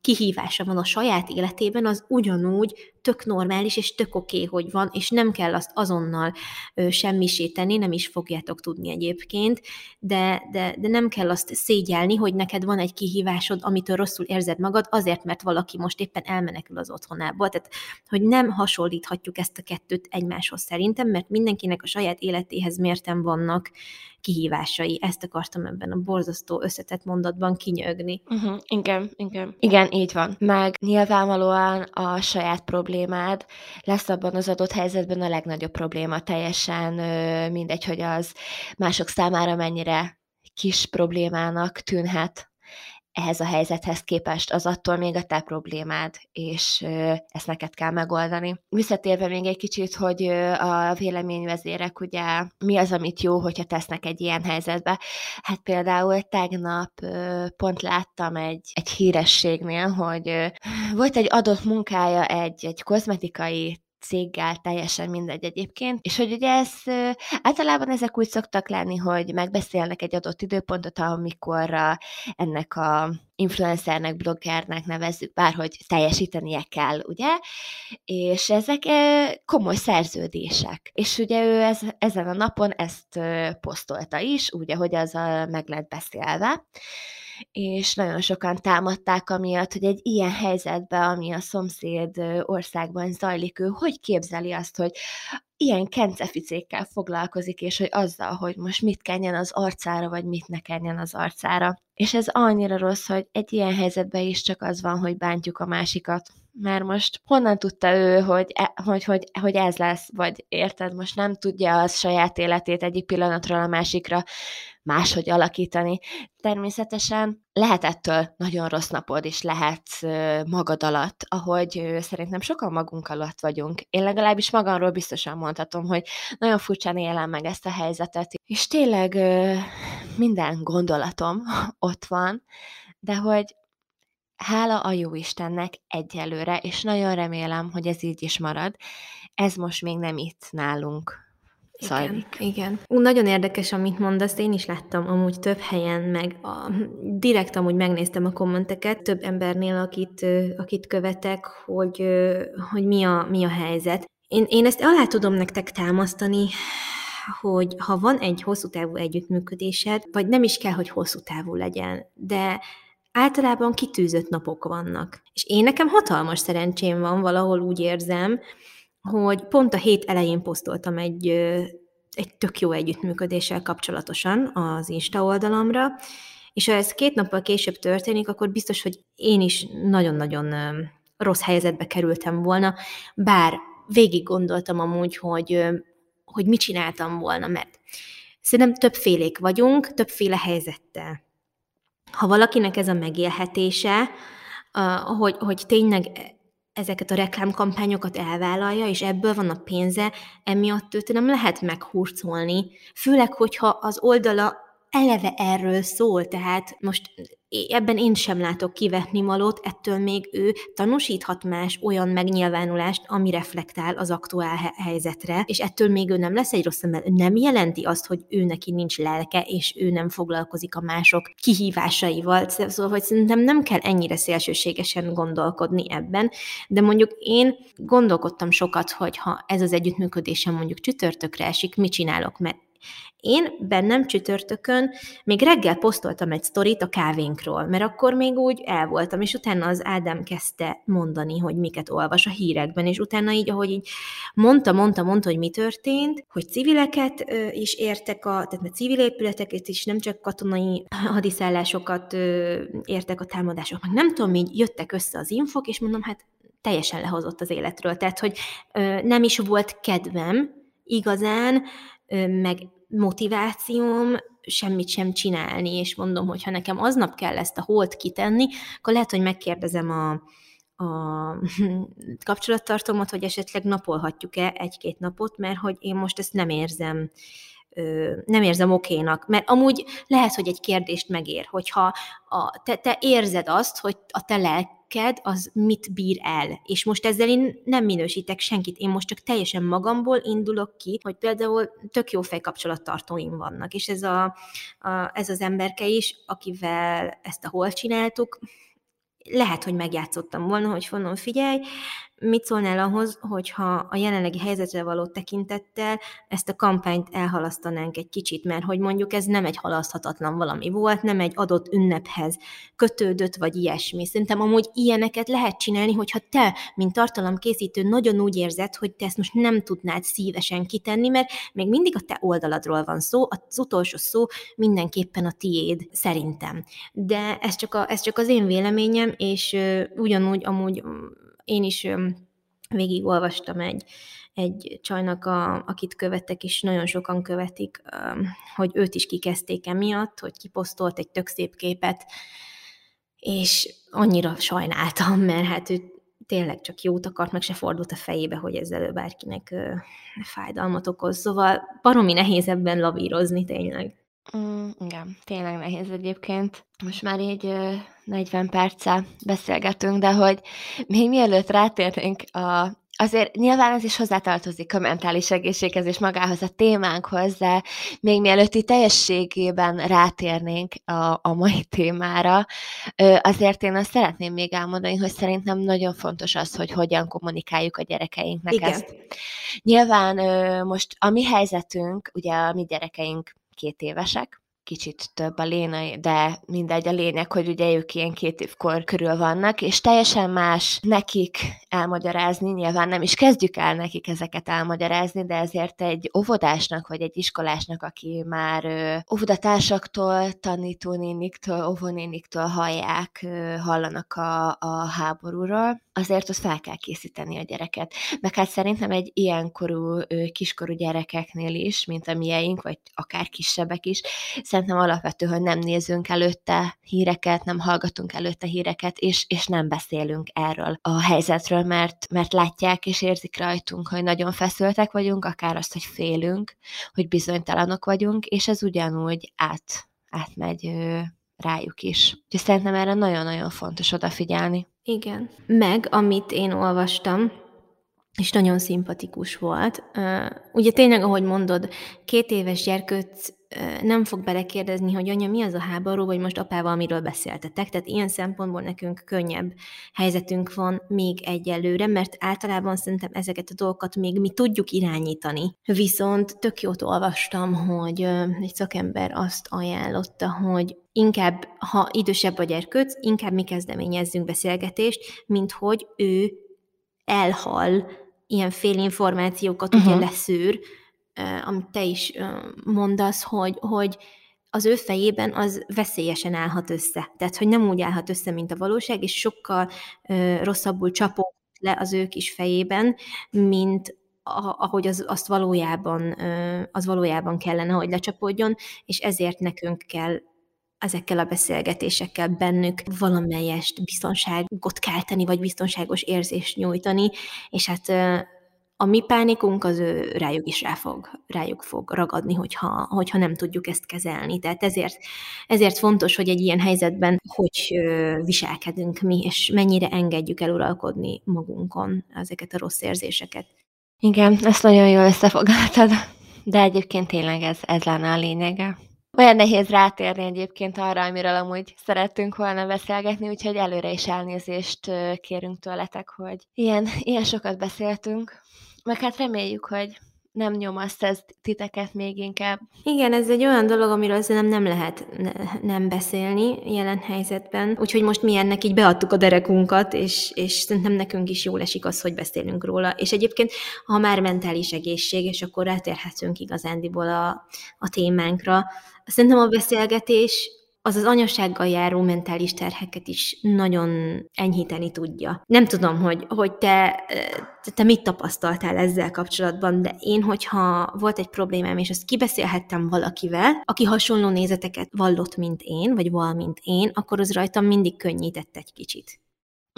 kihívása van a saját életében, az ugyanúgy tök normális és tök oké, okay, hogy van, és nem kell azt azonnal ö, semmisíteni, nem is fogjátok tudni egyébként, de, de, de nem kell azt szégyelni, hogy neked van egy kihívásod, amitől rosszul érzed magad, azért, mert valaki most éppen elmenekül az otthonából. Tehát, hogy nem hasonlíthatjuk ezt a kettőt egymáshoz szerintem, mert mindenkinek a saját életéhez mérten vannak kihívásai. Ezt akartam ebben a borzasztó összetett mondatban kinyögni. Uh-huh, igen, igen. Igen, így van. Meg nyilvánvalóan a saját problémád lesz abban az adott helyzetben a legnagyobb probléma. Teljesen mindegy, hogy az mások számára mennyire kis problémának tűnhet ehhez a helyzethez képest az attól még a te problémád, és ezt neked kell megoldani. Visszatérve még egy kicsit, hogy a véleményvezérek ugye mi az, amit jó, hogyha tesznek egy ilyen helyzetbe. Hát például tegnap pont láttam egy, egy hírességnél, hogy volt egy adott munkája egy, egy kozmetikai céggel, teljesen mindegy egyébként, és hogy ugye ez általában ezek úgy szoktak lenni, hogy megbeszélnek egy adott időpontot, amikor ennek a influencernek, bloggernek nevezzük, bárhogy teljesítenie kell, ugye? És ezek komoly szerződések. És ugye ő ez, ezen a napon ezt posztolta is, úgy, ahogy az meg lett beszélve. És nagyon sokan támadták amiatt, hogy egy ilyen helyzetben, ami a szomszéd országban zajlik, ő hogy képzeli azt, hogy ilyen kenceficékkel foglalkozik, és hogy azzal, hogy most mit kenjen az arcára, vagy mit ne kenjen az arcára. És ez annyira rossz, hogy egy ilyen helyzetben is csak az van, hogy bántjuk a másikat. Mert most honnan tudta ő, hogy, e, hogy, hogy, hogy ez lesz, vagy érted, most nem tudja az saját életét egyik pillanatról a másikra máshogy alakítani. Természetesen lehet ettől nagyon rossz napod is lehet magad alatt, ahogy szerintem sokan magunk alatt vagyunk. Én legalábbis magamról biztosan mondhatom, hogy nagyon furcsán élem meg ezt a helyzetet, és tényleg minden gondolatom ott van, de hogy hála a jó Istennek egyelőre, és nagyon remélem, hogy ez így is marad, ez most még nem itt nálunk zajlik. Igen, igen. Ú, nagyon érdekes, amit mondasz, én is láttam amúgy több helyen, meg a, direkt amúgy megnéztem a kommenteket több embernél, akit, akit követek, hogy, hogy mi, a, mi a helyzet. Én, én ezt alá tudom nektek támasztani, hogy ha van egy hosszú távú együttműködésed, vagy nem is kell, hogy hosszú távú legyen, de általában kitűzött napok vannak. És én nekem hatalmas szerencsém van, valahol úgy érzem, hogy pont a hét elején posztoltam egy, egy tök jó együttműködéssel kapcsolatosan az Insta oldalamra, és ha ez két nappal később történik, akkor biztos, hogy én is nagyon-nagyon rossz helyzetbe kerültem volna, bár végig gondoltam amúgy, hogy, hogy mit csináltam volna, mert szerintem többfélék vagyunk, többféle helyzettel. Ha valakinek ez a megélhetése, hogy, hogy tényleg ezeket a reklámkampányokat elvállalja, és ebből van a pénze, emiatt őt nem lehet meghurcolni, főleg, hogyha az oldala eleve erről szól, tehát most ebben én sem látok kivetni valót, ettől még ő tanúsíthat más olyan megnyilvánulást, ami reflektál az aktuál helyzetre, és ettől még ő nem lesz egy rossz ember. Nem jelenti azt, hogy ő neki nincs lelke, és ő nem foglalkozik a mások kihívásaival. Szóval, hogy szerintem nem kell ennyire szélsőségesen gondolkodni ebben, de mondjuk én gondolkodtam sokat, hogy ha ez az együttműködésem mondjuk csütörtökre esik, mit csinálok, mert én bennem csütörtökön még reggel posztoltam egy sztorit a kávénkról, mert akkor még úgy el voltam, és utána az Ádám kezdte mondani, hogy miket olvas a hírekben, és utána így, ahogy így mondta, mondta, mondta, hogy mi történt, hogy civileket is értek, a, tehát a civil épületeket is, nem csak katonai hadiszállásokat értek a támadások, meg nem tudom, így jöttek össze az infok, és mondom, hát teljesen lehozott az életről. Tehát, hogy nem is volt kedvem igazán meg motivációm semmit sem csinálni, és mondom, hogy ha nekem aznap kell ezt a holt kitenni, akkor lehet, hogy megkérdezem a, a kapcsolattartómat, hogy esetleg napolhatjuk-e egy-két napot, mert hogy én most ezt nem érzem nem érzem okénak, mert amúgy lehet, hogy egy kérdést megér, hogyha a, te, te érzed azt, hogy a te lelk, lelked az mit bír el. És most ezzel én nem minősítek senkit, én most csak teljesen magamból indulok ki, hogy például tök jó fejkapcsolattartóim vannak, és ez, a, a, ez az emberke is, akivel ezt a hol csináltuk, lehet, hogy megjátszottam volna, hogy mondom, figyelj, mit szólnál ahhoz, hogyha a jelenlegi helyzetre való tekintettel ezt a kampányt elhalasztanánk egy kicsit, mert hogy mondjuk ez nem egy halaszthatatlan valami volt, nem egy adott ünnephez kötődött, vagy ilyesmi. Szerintem amúgy ilyeneket lehet csinálni, hogyha te, mint tartalomkészítő, nagyon úgy érzed, hogy te ezt most nem tudnád szívesen kitenni, mert még mindig a te oldaladról van szó, az utolsó szó mindenképpen a tiéd, szerintem. De ez csak, a, ez csak az én véleményem, és ugyanúgy amúgy én is végigolvastam egy, egy csajnak, a, akit követtek, és nagyon sokan követik, hogy őt is kikezdték emiatt, hogy kiposztolt egy tök szép képet, és annyira sajnáltam, mert hát ő tényleg csak jót akart, meg se fordult a fejébe, hogy ezzel bárkinek fájdalmat okoz. Szóval baromi nehéz ebben lavírozni tényleg. Mm, igen, tényleg nehéz egyébként. Most már így ö, 40 perce beszélgetünk, de hogy még mielőtt rátérnénk a Azért nyilván ez is hozzátartozik a mentális egészséghez és magához a témánkhoz, de még mielőtt itt teljességében rátérnénk a, a mai témára, azért én azt szeretném még elmondani, hogy szerintem nagyon fontos az, hogy hogyan kommunikáljuk a gyerekeinknek Igen. ezt. Nyilván most a mi helyzetünk, ugye a mi gyerekeink két évesek, kicsit több a léna, de mindegy a lényeg, hogy ugye ők ilyen két évkor körül vannak, és teljesen más nekik elmagyarázni, nyilván nem is kezdjük el nekik ezeket elmagyarázni, de ezért egy óvodásnak vagy egy iskolásnak, aki már óvodatársaktól, tanítónéniktől, óvonéniktől hallják, hallanak a, a háborúról, azért ott fel kell készíteni a gyereket. Meg hát szerintem egy ilyen korú, kiskorú gyerekeknél is, mint a mieink, vagy akár kisebbek is, szerintem alapvető, hogy nem nézünk előtte híreket, nem hallgatunk előtte híreket, és, és nem beszélünk erről a helyzetről, mert, mert látják és érzik rajtunk, hogy nagyon feszültek vagyunk, akár azt, hogy félünk, hogy bizonytalanok vagyunk, és ez ugyanúgy át, átmegy rájuk is. Úgyhogy szerintem erre nagyon-nagyon fontos odafigyelni. Igen. Meg, amit én olvastam, és nagyon szimpatikus volt. Ugye tényleg, ahogy mondod, két éves gyerkőt nem fog belekérdezni, hogy anya, mi az a háború, vagy most apával miről beszéltetek. Tehát ilyen szempontból nekünk könnyebb helyzetünk van még egyelőre, mert általában szerintem ezeket a dolgokat még mi tudjuk irányítani. Viszont tök jót olvastam, hogy egy szakember azt ajánlotta, hogy inkább, ha idősebb a gyerkőc, inkább mi kezdeményezzünk beszélgetést, mint hogy ő elhal, ilyen félinformációkat uh-huh. ugye leszűr, amit te is mondasz, hogy, hogy az ő fejében az veszélyesen állhat össze. Tehát, hogy nem úgy állhat össze, mint a valóság, és sokkal rosszabbul csapó le az ő kis fejében, mint ahogy az, azt valójában, az valójában kellene, hogy lecsapódjon, és ezért nekünk kell ezekkel a beszélgetésekkel bennük valamelyest biztonságot kelteni, vagy biztonságos érzést nyújtani, és hát a mi pánikunk az ő rájuk is rá fog, rájuk fog ragadni, hogyha, hogyha nem tudjuk ezt kezelni. Tehát ezért, ezért fontos, hogy egy ilyen helyzetben hogy viselkedünk mi, és mennyire engedjük eluralkodni magunkon ezeket a rossz érzéseket. Igen, ezt nagyon jól összefoglaltad, de egyébként tényleg ez, ez lenne a lényege. Olyan nehéz rátérni egyébként arra, amiről amúgy szerettünk volna beszélgetni, úgyhogy előre is elnézést kérünk tőletek, hogy ilyen, ilyen sokat beszéltünk. Meg hát reméljük, hogy nem nyomaszt ez titeket még inkább. Igen, ez egy olyan dolog, amiről szerintem nem lehet ne, nem beszélni jelen helyzetben. Úgyhogy most mi ennek így beadtuk a derekunkat, és, és szerintem nekünk is jól esik az, hogy beszélünk róla. És egyébként, ha már mentális egészség, és akkor rátérhetünk igazándiból a, a témánkra. Szerintem a beszélgetés az az anyasággal járó mentális terheket is nagyon enyhíteni tudja. Nem tudom, hogy, hogy te, te mit tapasztaltál ezzel kapcsolatban, de én, hogyha volt egy problémám, és ezt kibeszélhettem valakivel, aki hasonló nézeteket vallott, mint én, vagy val, mint én, akkor az rajtam mindig könnyített egy kicsit.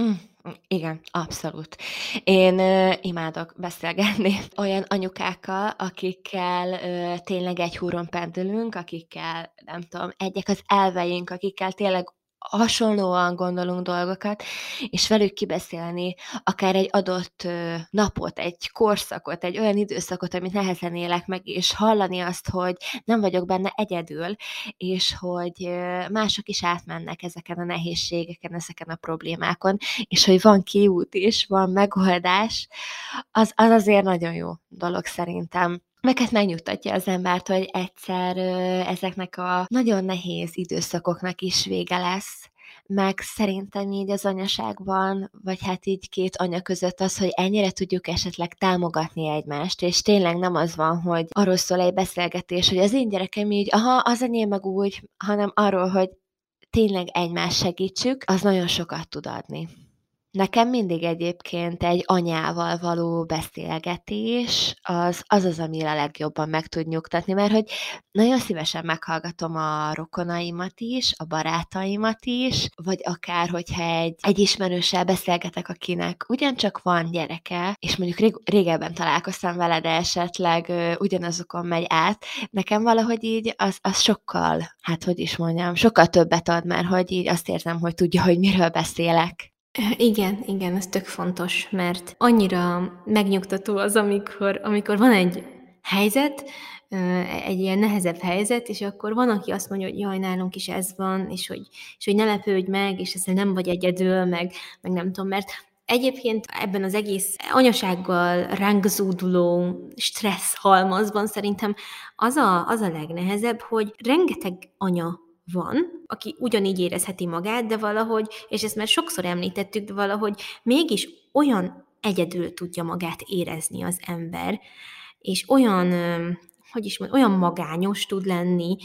Mm, igen, abszolút. Én ö, imádok beszélgetni olyan anyukákkal, akikkel ö, tényleg egy húron pendülünk, akikkel, nem tudom, egyek az elveink, akikkel tényleg hasonlóan gondolunk dolgokat, és velük kibeszélni akár egy adott napot, egy korszakot, egy olyan időszakot, amit nehezen élek meg, és hallani azt, hogy nem vagyok benne egyedül, és hogy mások is átmennek ezeken a nehézségeken, ezeken a problémákon, és hogy van kiút is, van megoldás, az, az azért nagyon jó dolog szerintem. Meg hát megnyugtatja az embert, hogy egyszer ezeknek a nagyon nehéz időszakoknak is vége lesz, meg szerintem így az anyaságban, vagy hát így két anya között az, hogy ennyire tudjuk esetleg támogatni egymást, és tényleg nem az van, hogy arról szól egy beszélgetés, hogy az én gyerekem így, aha, az enyém meg úgy, hanem arról, hogy tényleg egymást segítsük, az nagyon sokat tud adni. Nekem mindig egyébként egy anyával való beszélgetés az az, az ami a legjobban meg tud nyugtatni, mert hogy nagyon szívesen meghallgatom a rokonaimat is, a barátaimat is, vagy akár, hogyha egy, egy ismerőssel beszélgetek, akinek ugyancsak van gyereke, és mondjuk rég, régebben találkoztam vele, de esetleg ö, ugyanazokon megy át, nekem valahogy így az, az sokkal, hát hogy is mondjam, sokkal többet ad, mert hogy így azt érzem, hogy tudja, hogy miről beszélek. Igen, igen, ez tök fontos, mert annyira megnyugtató az, amikor, amikor van egy helyzet, egy ilyen nehezebb helyzet, és akkor van, aki azt mondja, hogy jaj, nálunk is ez van, és hogy, és hogy ne lepődj meg, és ezzel nem vagy egyedül, meg, meg nem tudom, mert Egyébként ebben az egész anyasággal ránk zúduló stressz halmazban szerintem az a, az a legnehezebb, hogy rengeteg anya van, aki ugyanígy érezheti magát, de valahogy, és ezt már sokszor említettük, de valahogy mégis olyan egyedül tudja magát érezni az ember, és olyan, hogy is mondjam, olyan magányos tud lenni,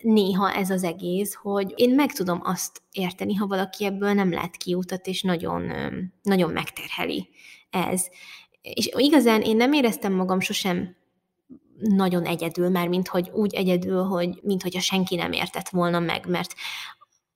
néha ez az egész, hogy én meg tudom azt érteni, ha valaki ebből nem lát kiutat, és nagyon, nagyon megterheli ez. És igazán én nem éreztem magam sosem nagyon egyedül, már mint hogy úgy egyedül, hogy mint hogyha senki nem értett volna meg, mert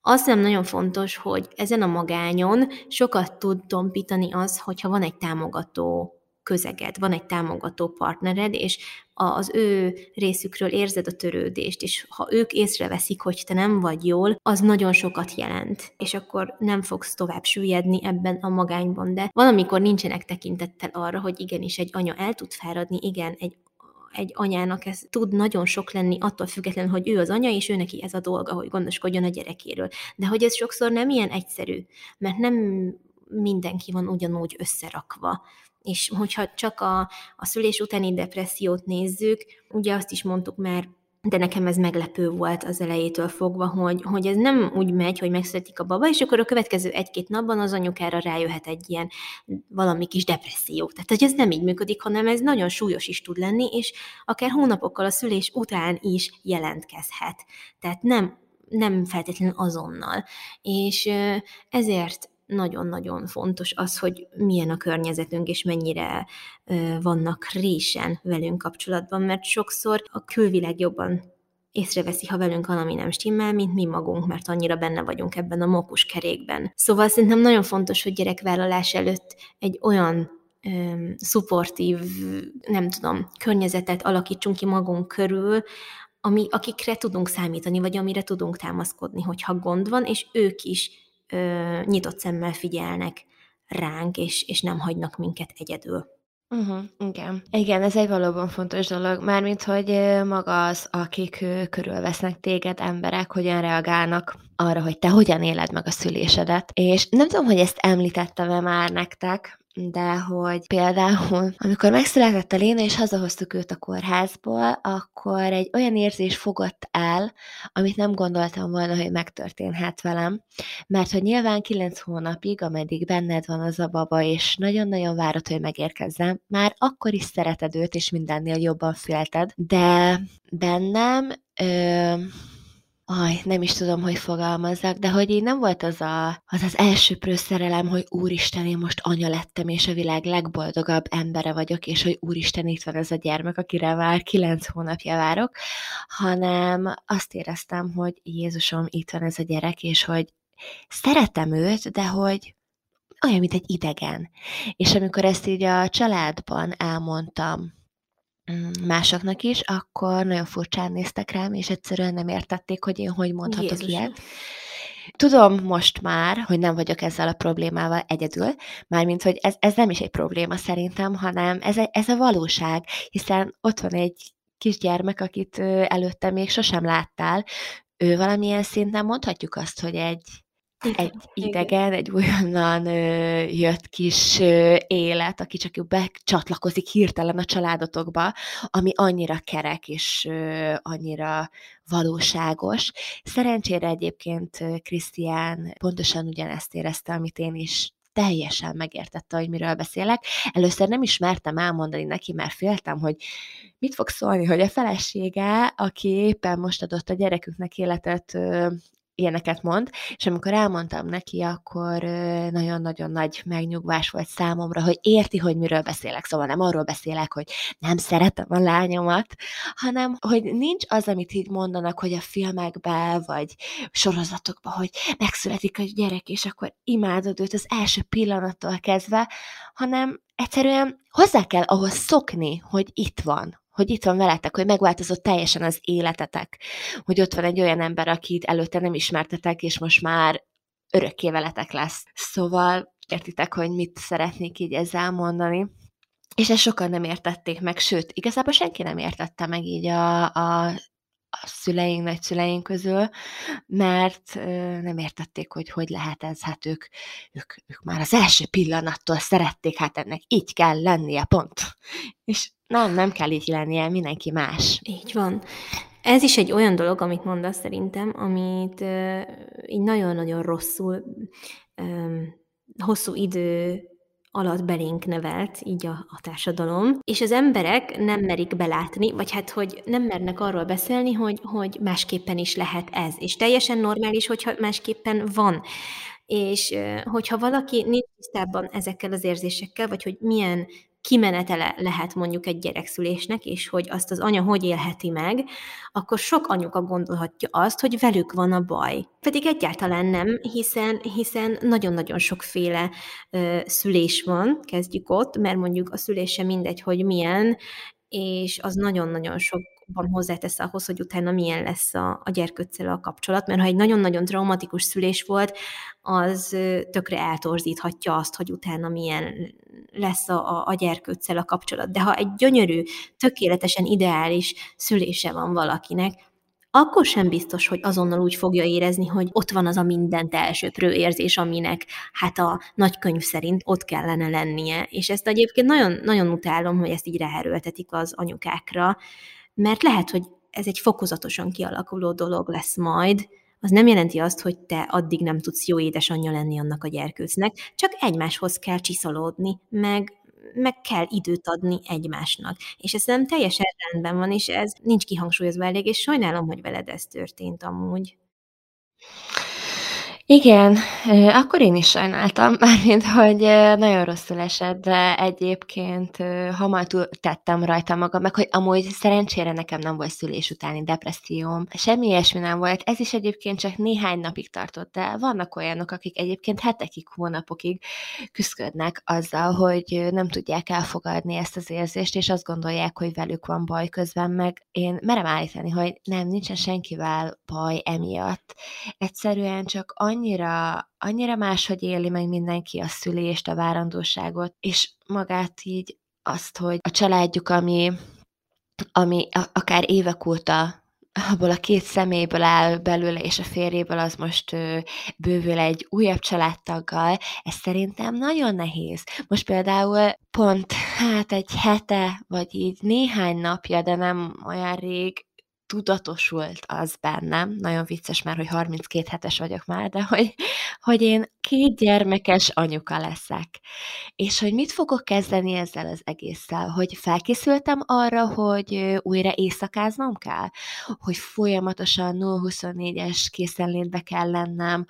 azt nem nagyon fontos, hogy ezen a magányon sokat tud tompítani az, hogyha van egy támogató közeged, van egy támogató partnered, és az ő részükről érzed a törődést, és ha ők észreveszik, hogy te nem vagy jól, az nagyon sokat jelent, és akkor nem fogsz tovább süllyedni ebben a magányban, de valamikor nincsenek tekintettel arra, hogy igenis egy anya el tud fáradni, igen, egy egy anyának ez tud nagyon sok lenni, attól függetlenül, hogy ő az anya, és ő neki ez a dolga, hogy gondoskodjon a gyerekéről. De hogy ez sokszor nem ilyen egyszerű, mert nem mindenki van ugyanúgy összerakva. És hogyha csak a, a szülés utáni depressziót nézzük, ugye azt is mondtuk már de nekem ez meglepő volt az elejétől fogva, hogy, hogy ez nem úgy megy, hogy megszületik a baba, és akkor a következő egy-két napban az anyukára rájöhet egy ilyen valami kis depresszió. Tehát, hogy ez nem így működik, hanem ez nagyon súlyos is tud lenni, és akár hónapokkal a szülés után is jelentkezhet. Tehát nem nem feltétlenül azonnal. És ezért nagyon-nagyon fontos az, hogy milyen a környezetünk, és mennyire vannak résen velünk kapcsolatban, mert sokszor a külvilág jobban észreveszi, ha velünk valami nem stimmel, mint mi magunk, mert annyira benne vagyunk ebben a mokus kerékben. Szóval szerintem nagyon fontos, hogy gyerekvállalás előtt egy olyan um, szupportív, nem tudom, környezetet alakítsunk ki magunk körül, ami, akikre tudunk számítani, vagy amire tudunk támaszkodni, hogyha gond van, és ők is ö, nyitott szemmel figyelnek ránk, és, és nem hagynak minket egyedül. Uh-huh, igen. Igen, ez egy valóban fontos dolog, mármint, hogy maga az, akik körülvesznek téged, emberek, hogyan reagálnak arra, hogy te hogyan éled meg a szülésedet. És nem tudom, hogy ezt említettem-e már nektek, de hogy például, amikor megszületett a Léna, és hazahoztuk őt a kórházból, akkor egy olyan érzés fogott el, amit nem gondoltam volna, hogy megtörténhet velem, mert hogy nyilván kilenc hónapig, ameddig benned van az a baba, és nagyon-nagyon várod, hogy megérkezzem, már akkor is szereted őt, és mindennél jobban félted, de bennem ö, aj, nem is tudom, hogy fogalmazzak, de hogy így nem volt az a, az, az első szerelem, hogy úristen, én most anya lettem, és a világ legboldogabb embere vagyok, és hogy úristen, itt van ez a gyermek, akire már kilenc hónapja várok, hanem azt éreztem, hogy Jézusom, itt van ez a gyerek, és hogy szeretem őt, de hogy olyan, mint egy idegen. És amikor ezt így a családban elmondtam, másoknak is, akkor nagyon furcsán néztek rám, és egyszerűen nem értették, hogy én hogy mondhatok Jézus. ilyet. Tudom most már, hogy nem vagyok ezzel a problémával egyedül, mármint, hogy ez, ez nem is egy probléma szerintem, hanem ez, a, ez a valóság, hiszen ott van egy kisgyermek, akit előtte még sosem láttál, ő valamilyen szinten mondhatjuk azt, hogy egy egy idegen, egy olyannan ö, jött kis ö, élet, aki csak becsatlakozik hirtelen a családotokba, ami annyira kerek és ö, annyira valóságos. Szerencsére egyébként Krisztián pontosan ugyanezt érezte, amit én is teljesen megértette, hogy miről beszélek. Először nem ismertem elmondani neki, mert féltem, hogy mit fog szólni, hogy a felesége, aki éppen most adott a gyereküknek életet ilyeneket mond, és amikor elmondtam neki, akkor nagyon-nagyon nagy megnyugvás volt számomra, hogy érti, hogy miről beszélek. Szóval nem arról beszélek, hogy nem szeretem a lányomat, hanem hogy nincs az, amit így mondanak, hogy a filmekben, vagy sorozatokban, hogy megszületik a gyerek, és akkor imádod őt az első pillanattól kezdve, hanem egyszerűen hozzá kell ahhoz szokni, hogy itt van, hogy itt van veletek, hogy megváltozott teljesen az életetek, hogy ott van egy olyan ember, akit előtte nem ismertetek, és most már örökké veletek lesz. Szóval értitek, hogy mit szeretnék így ezzel mondani. És ezt sokan nem értették meg, sőt, igazából senki nem értette meg így a, a a szüleink, nagyszüleink közül, mert nem értették, hogy hogy lehet ez, hát ők, ők, ők már az első pillanattól szerették, hát ennek így kell lennie, pont. És nem, nem kell így lennie, mindenki más. Így van. Ez is egy olyan dolog, amit mondasz szerintem, amit uh, így nagyon-nagyon rosszul, um, hosszú idő alatt belénk nevelt, így a, a társadalom, és az emberek nem merik belátni, vagy hát, hogy nem mernek arról beszélni, hogy, hogy másképpen is lehet ez, és teljesen normális, hogyha másképpen van. És hogyha valaki nincs tisztában ezekkel az érzésekkel, vagy hogy milyen kimenetele lehet mondjuk egy gyerekszülésnek, és hogy azt az anya hogy élheti meg, akkor sok anyuka gondolhatja azt, hogy velük van a baj. Pedig egyáltalán nem, hiszen, hiszen nagyon-nagyon sokféle ö, szülés van, kezdjük ott, mert mondjuk a szülése mindegy, hogy milyen, és az nagyon-nagyon sok van hozzátesz ahhoz, hogy utána milyen lesz a, a gyerkőccel a kapcsolat, mert ha egy nagyon-nagyon traumatikus szülés volt, az tökre eltorzíthatja azt, hogy utána milyen lesz a, a gyerkőccel a kapcsolat. De ha egy gyönyörű, tökéletesen ideális szülése van valakinek, akkor sem biztos, hogy azonnal úgy fogja érezni, hogy ott van az a mindent elsőprő érzés, aminek hát a nagykönyv szerint ott kellene lennie. És ezt egyébként nagyon, nagyon utálom, hogy ezt így ráerőltetik az anyukákra, mert lehet, hogy ez egy fokozatosan kialakuló dolog lesz majd, az nem jelenti azt, hogy te addig nem tudsz jó édesanyja lenni annak a gyerkőcnek, csak egymáshoz kell csiszolódni, meg, meg kell időt adni egymásnak. És ez nem teljesen rendben van, és ez nincs kihangsúlyozva elég, és sajnálom, hogy veled ez történt amúgy. Igen, akkor én is sajnáltam, mármint, hogy nagyon rosszul esett, de egyébként hamar túl tettem rajta magam, meg hogy amúgy szerencsére nekem nem volt szülés utáni depresszióm. Semmi ilyesmi nem volt, ez is egyébként csak néhány napig tartott, de vannak olyanok, akik egyébként hetekig, hónapokig küzdködnek azzal, hogy nem tudják elfogadni ezt az érzést, és azt gondolják, hogy velük van baj közben, meg én merem állítani, hogy nem, nincsen senkivel baj emiatt. Egyszerűen csak annyira, annyira máshogy éli meg mindenki a szülést, a várandóságot, és magát így azt, hogy a családjuk, ami, ami akár évek óta abból a két szeméből áll belőle, és a férjéből az most bővül egy újabb családtaggal, ez szerintem nagyon nehéz. Most például pont hát egy hete, vagy így néhány napja, de nem olyan rég tudatosult az bennem, nagyon vicces már, hogy 32 hetes vagyok már, de hogy, hogy én két gyermekes anyuka leszek. És hogy mit fogok kezdeni ezzel az egésszel? Hogy felkészültem arra, hogy újra éjszakáznom kell? Hogy folyamatosan 0-24-es készenlétbe kell lennem,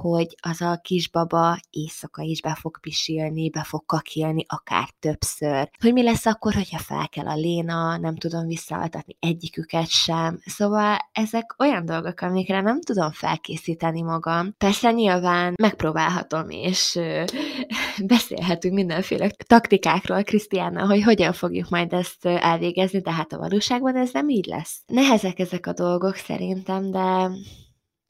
hogy az a kisbaba éjszaka is be fog pisilni, be fog kakilni, akár többször. Hogy mi lesz akkor, hogyha fel kell a léna, nem tudom visszaaltatni egyiküket sem. Szóval ezek olyan dolgok, amikre nem tudom felkészíteni magam. Persze nyilván megpróbálhatom, és beszélhetünk mindenféle taktikákról Krisztiánnal, hogy hogyan fogjuk majd ezt elvégezni, de hát a valóságban ez nem így lesz. Nehezek ezek a dolgok szerintem, de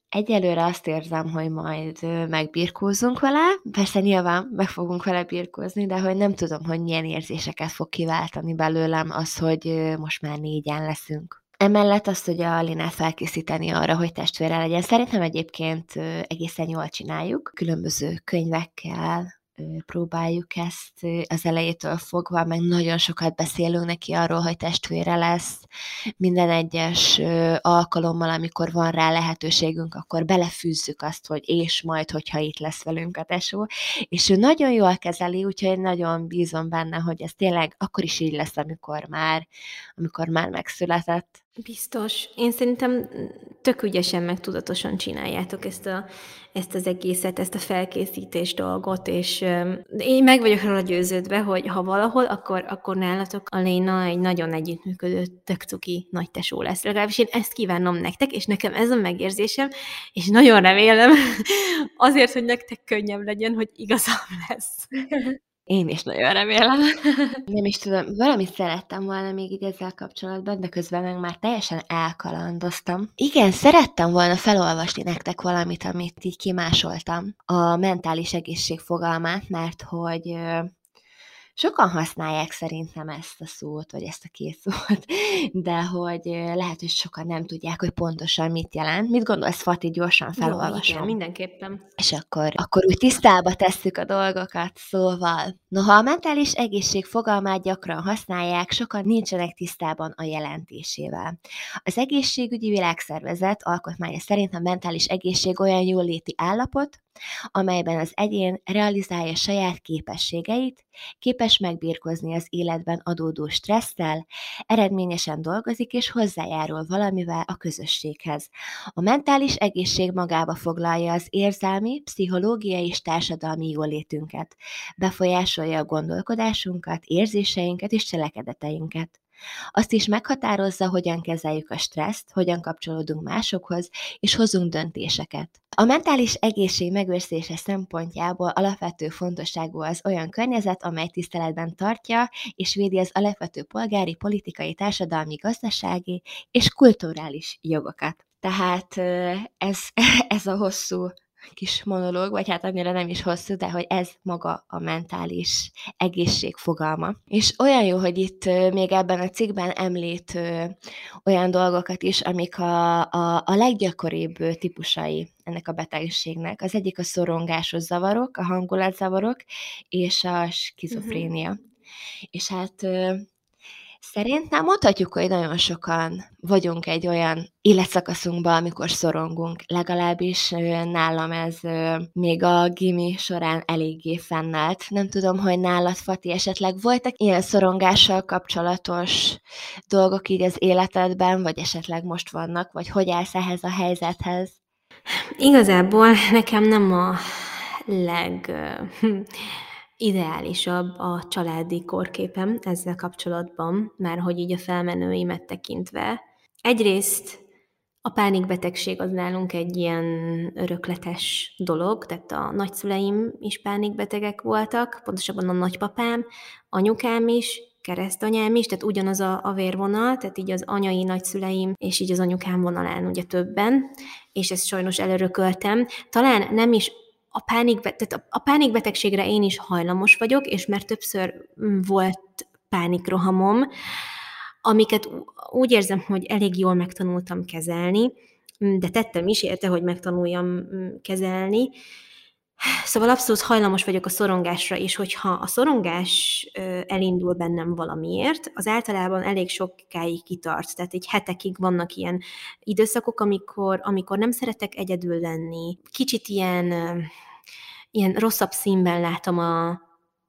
Egyelőre azt érzem, hogy majd megbirkózunk vele, persze nyilván meg fogunk vele birkózni, de hogy nem tudom, hogy milyen érzéseket fog kiváltani belőlem az, hogy most már négyen leszünk. Emellett azt, hogy a Linát felkészíteni arra, hogy testvére legyen. Szerintem egyébként egészen jól csináljuk, különböző könyvekkel, próbáljuk ezt az elejétől fogva, meg nagyon sokat beszélünk neki arról, hogy testvére lesz. Minden egyes alkalommal, amikor van rá lehetőségünk, akkor belefűzzük azt, hogy és majd, hogyha itt lesz velünk a tesó. És ő nagyon jól kezeli, úgyhogy nagyon bízom benne, hogy ez tényleg akkor is így lesz, amikor már, amikor már megszületett. Biztos. Én szerintem tök ügyesen, meg tudatosan csináljátok ezt, a, ezt az egészet, ezt a felkészítés dolgot, és én meg vagyok róla győződve, hogy ha valahol, akkor, akkor nálatok a Léna egy nagyon együttműködő, tök cuki nagy tesó lesz. Legalábbis én ezt kívánom nektek, és nekem ez a megérzésem, és nagyon remélem azért, hogy nektek könnyebb legyen, hogy igazam lesz. Én is nagyon remélem. Nem is tudom, valamit szerettem volna még így ezzel kapcsolatban, de közben meg már teljesen elkalandoztam. Igen, szerettem volna felolvasni nektek valamit, amit így kimásoltam. A mentális egészség fogalmát, mert hogy Sokan használják szerintem ezt a szót, vagy ezt a két szót, de hogy lehet, hogy sokan nem tudják, hogy pontosan mit jelent. Mit gondolsz, Fati, gyorsan felolvasom? Jó, igen, mindenképpen. És akkor, akkor úgy tisztába tesszük a dolgokat, szóval. Noha a mentális egészség fogalmát gyakran használják, sokan nincsenek tisztában a jelentésével. Az egészségügyi világszervezet alkotmánya szerint a mentális egészség olyan jóléti állapot, amelyben az egyén realizálja saját képességeit, képes megbírkozni az életben adódó stresszel, eredményesen dolgozik és hozzájárul valamivel a közösséghez. A mentális egészség magába foglalja az érzelmi, pszichológiai és társadalmi jólétünket, befolyásolja a gondolkodásunkat, érzéseinket és cselekedeteinket. Azt is meghatározza, hogyan kezeljük a stresszt, hogyan kapcsolódunk másokhoz, és hozunk döntéseket. A mentális egészség megőrzése szempontjából alapvető fontosságú az olyan környezet, amely tiszteletben tartja és védi az alapvető polgári, politikai, társadalmi, gazdasági és kulturális jogokat. Tehát ez, ez a hosszú kis monológ, vagy hát annyira nem is hosszú, de hogy ez maga a mentális egészség fogalma. És olyan jó, hogy itt még ebben a cikkben említ olyan dolgokat is, amik a, a, a leggyakoribb típusai ennek a betegségnek. Az egyik a szorongásos zavarok, a hangulatzavarok és a skizofrénia. Uh-huh. És hát Szerintem mondhatjuk, hogy nagyon sokan vagyunk egy olyan életszakaszunkban, amikor szorongunk. Legalábbis nálam ez még a gimi során eléggé fennállt. Nem tudom, hogy nálad, Fati, esetleg voltak ilyen szorongással kapcsolatos dolgok így az életedben, vagy esetleg most vannak, vagy hogy állsz ehhez a helyzethez? Igazából nekem nem a leg ideálisabb a családi korképem ezzel kapcsolatban, már hogy így a felmenőimet tekintve. Egyrészt a pánikbetegség az nálunk egy ilyen örökletes dolog, tehát a nagyszüleim is pánikbetegek voltak, pontosabban a nagypapám, anyukám is, keresztanyám is, tehát ugyanaz a, a vérvonal, tehát így az anyai nagyszüleim, és így az anyukám vonalán ugye többen, és ezt sajnos elörököltem. Talán nem is a, pánikbe, tehát a, a pánikbetegségre én is hajlamos vagyok, és mert többször mm, volt pánikrohamom, amiket úgy érzem, hogy elég jól megtanultam kezelni, mm, de tettem is érte, hogy megtanuljam mm, kezelni, Szóval abszolút hajlamos vagyok a szorongásra, és hogyha a szorongás elindul bennem valamiért, az általában elég sokáig kitart. Tehát egy hetekig vannak ilyen időszakok, amikor, amikor nem szeretek egyedül lenni. Kicsit ilyen, ilyen rosszabb színben látom a,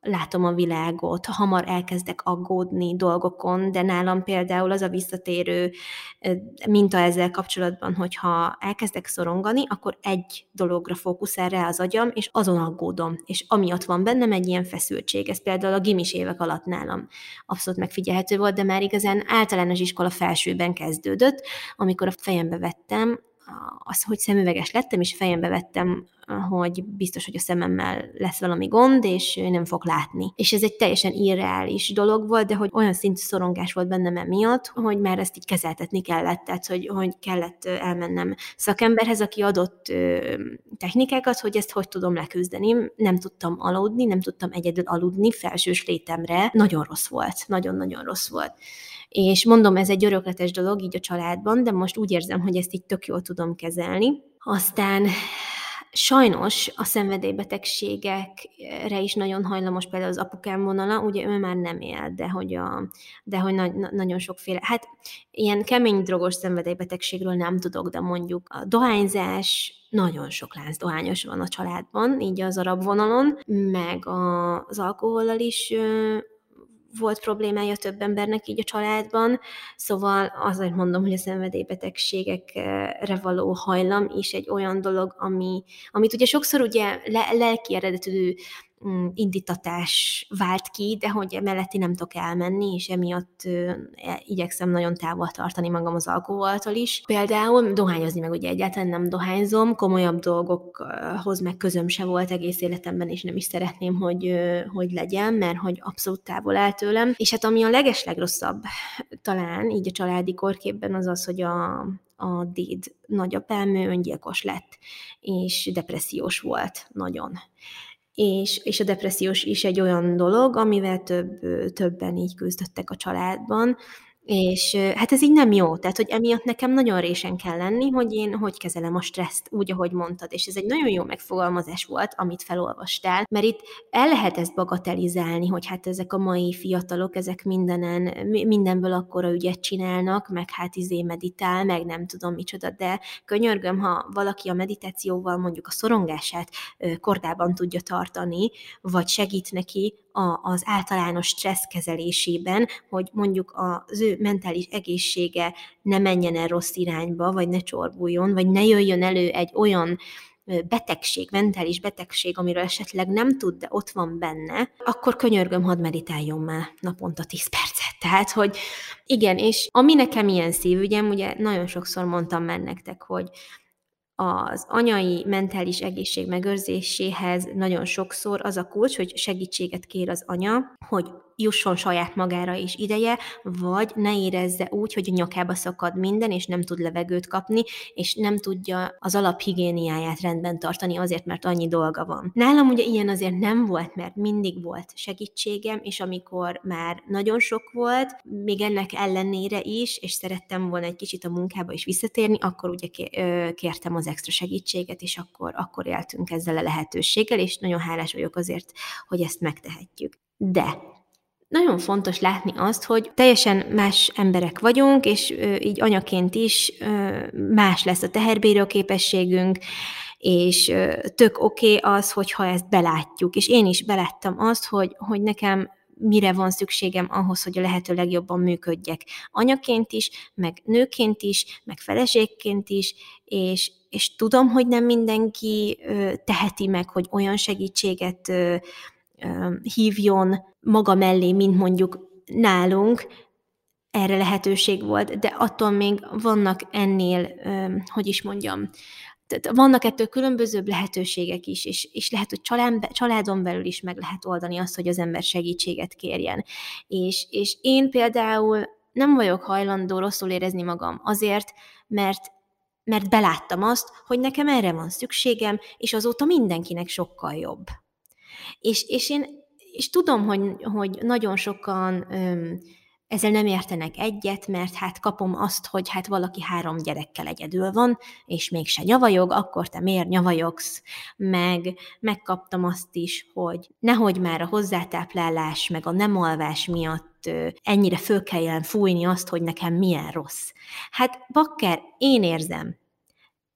látom a világot, hamar elkezdek aggódni dolgokon, de nálam például az a visszatérő minta ezzel kapcsolatban, hogyha elkezdek szorongani, akkor egy dologra fókuszál rá az agyam, és azon aggódom, és amiatt van bennem egy ilyen feszültség. Ez például a gimis évek alatt nálam abszolút megfigyelhető volt, de már igazán általános iskola felsőben kezdődött, amikor a fejembe vettem, az, hogy szemüveges lettem, és fejembe vettem, hogy biztos, hogy a szememmel lesz valami gond, és nem fog látni. És ez egy teljesen irreális dolog volt, de hogy olyan szintű szorongás volt bennem emiatt, hogy már ezt így kezeltetni kellett, tehát hogy, hogy kellett elmennem szakemberhez, aki adott technikákat, hogy ezt hogy tudom leküzdeni. Nem tudtam aludni, nem tudtam egyedül aludni felsős létemre. Nagyon rossz volt, nagyon-nagyon rossz volt. És mondom, ez egy örökletes dolog így a családban, de most úgy érzem, hogy ezt így tök jól tudom kezelni. Aztán sajnos a szenvedélybetegségekre is nagyon hajlamos például az apukám vonala, ugye ő már nem él, de hogy, a, de hogy na, nagyon sokféle, hát ilyen kemény drogos szenvedélybetegségről nem tudok, de mondjuk a dohányzás, nagyon sok lánc dohányos van a családban, így az arab vonalon, meg az alkohollal is volt problémája több embernek így a családban, szóval azért mondom, hogy a szenvedélybetegségekre való hajlam is egy olyan dolog, ami, amit ugye sokszor ugye le, lelki eredetű indítatás vált ki, de hogy emellett nem tudok elmenni, és emiatt e, igyekszem nagyon távol tartani magam az alkoholtól is. Például dohányozni meg ugye egyáltalán nem dohányzom, komolyabb dolgokhoz meg közöm se volt egész életemben, és nem is szeretném, hogy, hogy legyen, mert hogy abszolút távol áll tőlem. És hát ami a legeslegrosszabb talán így a családi korképben az az, hogy a, a déd nagyapám öngyilkos lett, és depressziós volt nagyon és, és a depressziós is egy olyan dolog, amivel több, többen így küzdöttek a családban, és hát ez így nem jó, tehát hogy emiatt nekem nagyon résen kell lenni, hogy én hogy kezelem a stresszt, úgy, ahogy mondtad, és ez egy nagyon jó megfogalmazás volt, amit felolvastál, mert itt el lehet ezt bagatelizálni, hogy hát ezek a mai fiatalok, ezek mindenen, mindenből akkora ügyet csinálnak, meg hát izé meditál, meg nem tudom micsoda, de könyörgöm, ha valaki a meditációval mondjuk a szorongását kordában tudja tartani, vagy segít neki, a, az általános stressz kezelésében, hogy mondjuk az ő mentális egészsége ne menjen el rossz irányba, vagy ne csorbuljon, vagy ne jöjjön elő egy olyan betegség, mentális betegség, amiről esetleg nem tud, de ott van benne, akkor könyörgöm, hadd meditáljon már naponta 10 percet. Tehát, hogy igen, és ami nekem ilyen szívügyem, ugye nagyon sokszor mondtam már nektek, hogy az anyai mentális egészség megőrzéséhez nagyon sokszor az a kulcs, hogy segítséget kér az anya, hogy jusson saját magára is ideje, vagy ne érezze úgy, hogy a nyakába szakad minden, és nem tud levegőt kapni, és nem tudja az alaphigiéniáját rendben tartani azért, mert annyi dolga van. Nálam ugye ilyen azért nem volt, mert mindig volt segítségem, és amikor már nagyon sok volt, még ennek ellenére is, és szerettem volna egy kicsit a munkába is visszatérni, akkor ugye kértem az extra segítséget, és akkor, akkor éltünk ezzel a lehetőséggel, és nagyon hálás vagyok azért, hogy ezt megtehetjük. De nagyon fontos látni azt, hogy teljesen más emberek vagyunk, és így anyaként is más lesz a teherbíró képességünk, és tök oké okay az, hogyha ezt belátjuk. És én is beláttam azt, hogy, hogy nekem mire van szükségem ahhoz, hogy a lehető legjobban működjek. Anyaként is, meg nőként is, meg feleségként is, és, és tudom, hogy nem mindenki teheti meg, hogy olyan segítséget hívjon maga mellé, mint mondjuk nálunk, erre lehetőség volt, de attól még vannak ennél, hogy is mondjam, tehát vannak ettől különbözőbb lehetőségek is, és, és lehet, hogy család, családon belül is meg lehet oldani azt, hogy az ember segítséget kérjen. És, és én például nem vagyok hajlandó rosszul érezni magam azért, mert mert beláttam azt, hogy nekem erre van szükségem, és azóta mindenkinek sokkal jobb. És, és én és tudom, hogy, hogy nagyon sokan öm, ezzel nem értenek egyet, mert hát kapom azt, hogy hát valaki három gyerekkel egyedül van, és mégse nyavajog, akkor te miért nyavajogsz? Meg megkaptam azt is, hogy nehogy már a hozzátáplálás, meg a nem alvás miatt ennyire föl kelljen fújni azt, hogy nekem milyen rossz. Hát bakker, én érzem,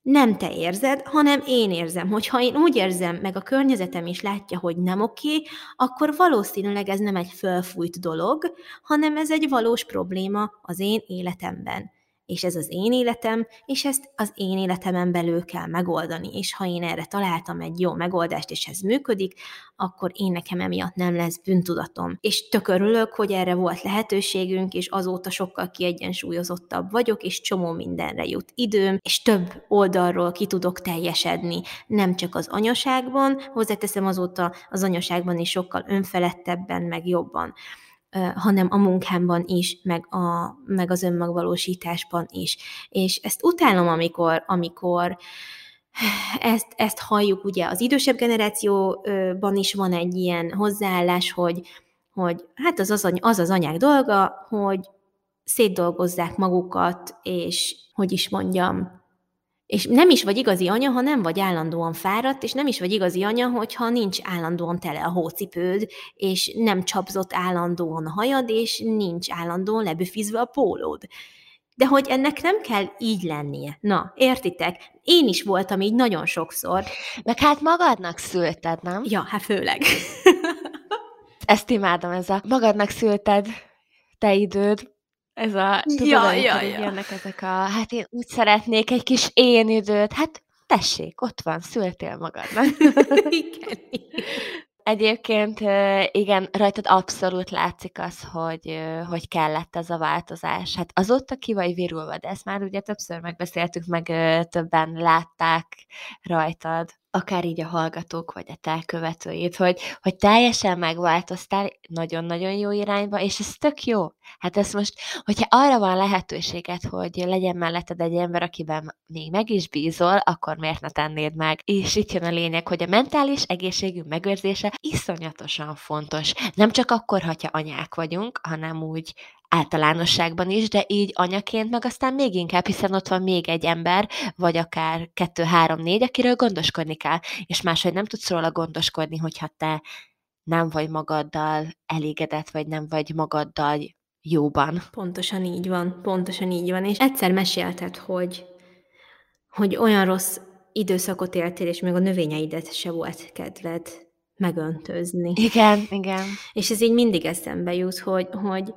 nem te érzed, hanem én érzem. Hogyha én úgy érzem, meg a környezetem is látja, hogy nem oké, akkor valószínűleg ez nem egy fölfújt dolog, hanem ez egy valós probléma az én életemben és ez az én életem, és ezt az én életemen belül kell megoldani, és ha én erre találtam egy jó megoldást, és ez működik, akkor én nekem emiatt nem lesz bűntudatom. És tök hogy erre volt lehetőségünk, és azóta sokkal kiegyensúlyozottabb vagyok, és csomó mindenre jut időm, és több oldalról ki tudok teljesedni, nem csak az anyaságban, hozzáteszem azóta az anyaságban is sokkal önfelettebben, meg jobban hanem a munkámban is, meg, a, meg az önmagvalósításban is. És ezt utálom, amikor, amikor ezt, ezt halljuk, ugye az idősebb generációban is van egy ilyen hozzáállás, hogy, hogy hát az az, az az anyák dolga, hogy szétdolgozzák magukat, és hogy is mondjam, és nem is vagy igazi anya, ha nem vagy állandóan fáradt, és nem is vagy igazi anya, hogyha nincs állandóan tele a hócipőd, és nem csapzott állandóan a hajad, és nincs állandóan lebüfizve a pólód. De hogy ennek nem kell így lennie. Na, értitek? Én is voltam így nagyon sokszor. Meg hát magadnak szülted, nem? Ja, hát főleg. Ezt imádom, ez a magadnak szülted te időd, ez a, tudod, ja, ja, ja. jönnek ezek a, hát én úgy szeretnék egy kis én időt, hát tessék, ott van, szültél magadnak. igen. Egyébként igen, rajtad abszolút látszik az, hogy, hogy kellett ez a változás. Hát azóta ki vagy virulva, de ezt már ugye többször megbeszéltük, meg többen látták rajtad. Akár így a hallgatók, vagy a te követőid, hogy, hogy teljesen megváltoztál nagyon-nagyon jó irányba, és ez tök jó. Hát ez most, hogyha arra van lehetőséget, hogy legyen melletted egy ember, akiben még meg is bízol, akkor miért ne tennéd meg? És itt jön a lényeg, hogy a mentális egészségünk megőrzése iszonyatosan fontos. Nem csak akkor, hogyha anyák vagyunk, hanem úgy általánosságban is, de így anyaként meg aztán még inkább, hiszen ott van még egy ember, vagy akár kettő, három, négy, akiről gondoskodni kell, és máshogy nem tudsz róla gondoskodni, hogyha te nem vagy magaddal elégedett, vagy nem vagy magaddal jóban. Pontosan így van, pontosan így van. És egyszer mesélted, hogy, hogy olyan rossz időszakot éltél, és még a növényeidet se volt kedved megöntözni. Igen, igen. És ez így mindig eszembe jut, hogy, hogy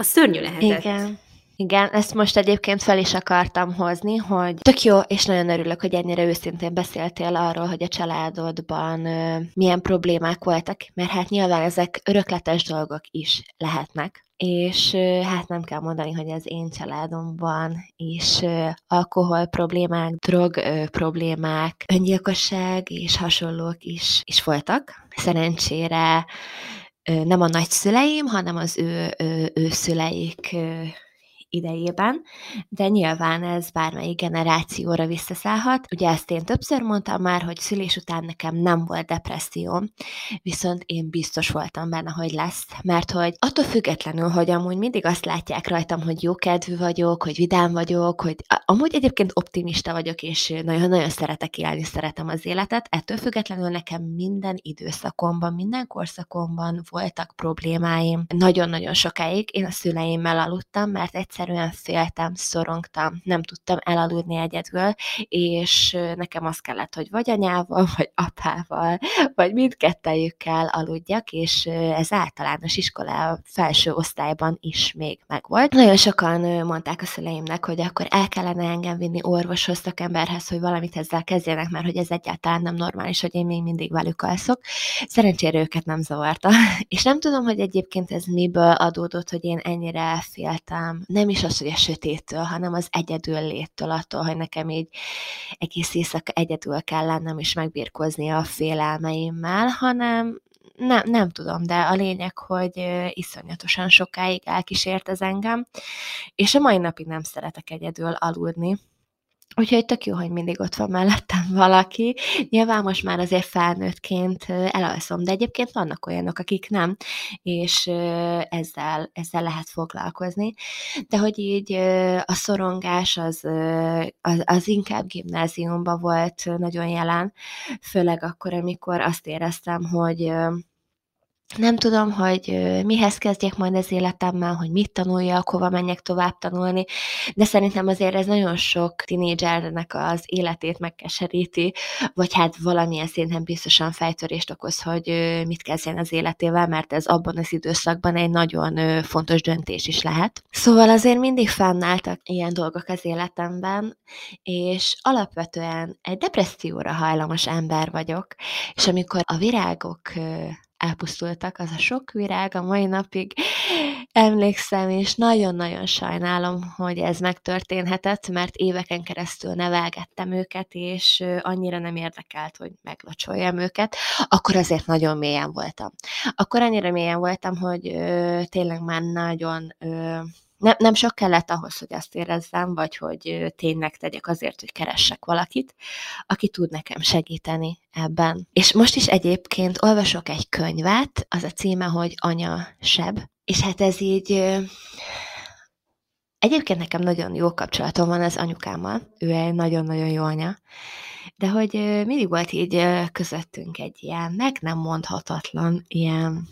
a szörnyű lehetett. Igen. Igen, ezt most egyébként fel is akartam hozni, hogy tök jó, és nagyon örülök, hogy ennyire őszintén beszéltél arról, hogy a családodban ö, milyen problémák voltak, mert hát nyilván ezek örökletes dolgok is lehetnek. És hát nem kell mondani, hogy az én családomban is alkohol problémák, drog problémák, öngyilkosság és hasonlók is, is voltak. Szerencsére nem a nagyszüleim, hanem az ő, ő, ő szüleik idejében, de nyilván ez bármelyik generációra visszaszállhat. Ugye ezt én többször mondtam már, hogy szülés után nekem nem volt depresszióm, viszont én biztos voltam benne, hogy lesz, mert hogy attól függetlenül, hogy amúgy mindig azt látják rajtam, hogy jó kedvű vagyok, hogy vidám vagyok, hogy amúgy egyébként optimista vagyok, és nagyon-nagyon szeretek élni, szeretem az életet, ettől függetlenül nekem minden időszakomban, minden korszakomban voltak problémáim. Nagyon-nagyon sokáig én a szüleimmel aludtam, mert egyszer egyszerűen féltem, szorongtam, nem tudtam elaludni egyedül, és nekem az kellett, hogy vagy anyával, vagy apával, vagy mindkettejükkel aludjak, és ez általános iskola felső osztályban is még megvolt. Nagyon sokan mondták a szüleimnek, hogy akkor el kellene engem vinni orvoshoz, szakemberhez, hogy valamit ezzel kezdjenek, mert hogy ez egyáltalán nem normális, hogy én még mindig velük alszok. Szerencsére őket nem zavarta. És nem tudom, hogy egyébként ez miből adódott, hogy én ennyire féltem. Nem is az, hogy a sötéttől, hanem az egyedül léttől, attól, hogy nekem így egész éjszaka egyedül kell lennem és megbírkozni a félelmeimmel, hanem nem, nem tudom, de a lényeg, hogy iszonyatosan sokáig elkísért ez engem, és a mai napig nem szeretek egyedül aludni. Úgyhogy tök jó, hogy mindig ott van mellettem valaki. Nyilván most már azért felnőttként elalszom, de egyébként vannak olyanok, akik nem, és ezzel, ezzel lehet foglalkozni. De hogy így a szorongás az, az, az inkább gimnáziumban volt nagyon jelen, főleg akkor, amikor azt éreztem, hogy nem tudom, hogy mihez kezdjek majd az életemmel, hogy mit tanuljak, hova menjek tovább tanulni, de szerintem azért ez nagyon sok tinédzsernek az életét megkeseríti, vagy hát valamilyen szinten biztosan fejtörést okoz, hogy mit kezdjen az életével, mert ez abban az időszakban egy nagyon fontos döntés is lehet. Szóval azért mindig fennálltak ilyen dolgok az életemben, és alapvetően egy depresszióra hajlamos ember vagyok, és amikor a virágok elpusztultak, az a sok virág a mai napig emlékszem, és nagyon-nagyon sajnálom, hogy ez megtörténhetett, mert éveken keresztül nevelgettem őket, és annyira nem érdekelt, hogy meglocsoljam őket, akkor azért nagyon mélyen voltam. Akkor annyira mélyen voltam, hogy ö, tényleg már nagyon ö, nem, nem sok kellett ahhoz, hogy azt érezzem, vagy hogy tényleg tegyek azért, hogy keressek valakit, aki tud nekem segíteni ebben. És most is egyébként olvasok egy könyvet, az a címe, hogy Anya Seb, és hát ez így Egyébként nekem nagyon jó kapcsolatom van az anyukámmal, ő egy nagyon-nagyon jó anya, de hogy mindig volt így közöttünk egy ilyen meg nem mondhatatlan, ilyen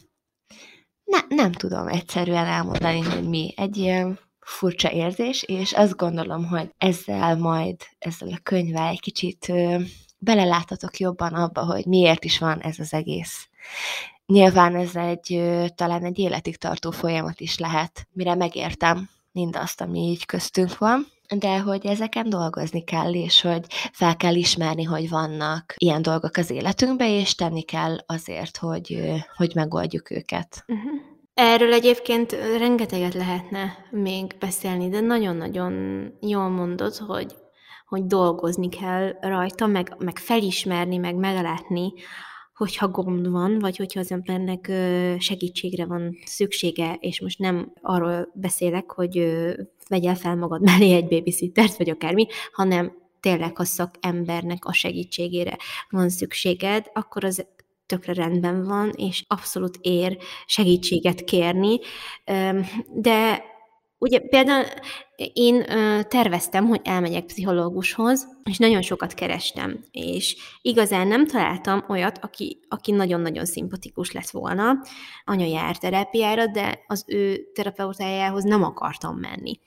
ne, nem tudom egyszerűen elmondani, hogy mi. Egy ilyen furcsa érzés, és azt gondolom, hogy ezzel majd, ezzel a könyvvel egy kicsit beleláthatok jobban abba, hogy miért is van ez az egész. Nyilván ez egy, talán egy életig tartó folyamat is lehet, mire megértem mindazt, ami így köztünk van de hogy ezeken dolgozni kell, és hogy fel kell ismerni, hogy vannak ilyen dolgok az életünkben, és tenni kell azért, hogy, hogy megoldjuk őket. Uh-huh. Erről egyébként rengeteget lehetne még beszélni, de nagyon-nagyon jól mondod, hogy, hogy dolgozni kell rajta, meg, meg felismerni, meg meglátni, hogyha gond van, vagy hogyha az embernek segítségre van szüksége, és most nem arról beszélek, hogy vegyél fel magad mellé egy babysittert, vagy akármi, hanem tényleg, ha szakembernek a segítségére van szükséged, akkor az tökre rendben van, és abszolút ér segítséget kérni, de Ugye például én terveztem, hogy elmegyek pszichológushoz, és nagyon sokat kerestem, és igazán nem találtam olyat, aki, aki nagyon-nagyon szimpatikus lett volna. Anya jár terápiára, de az ő terapeutájához nem akartam menni.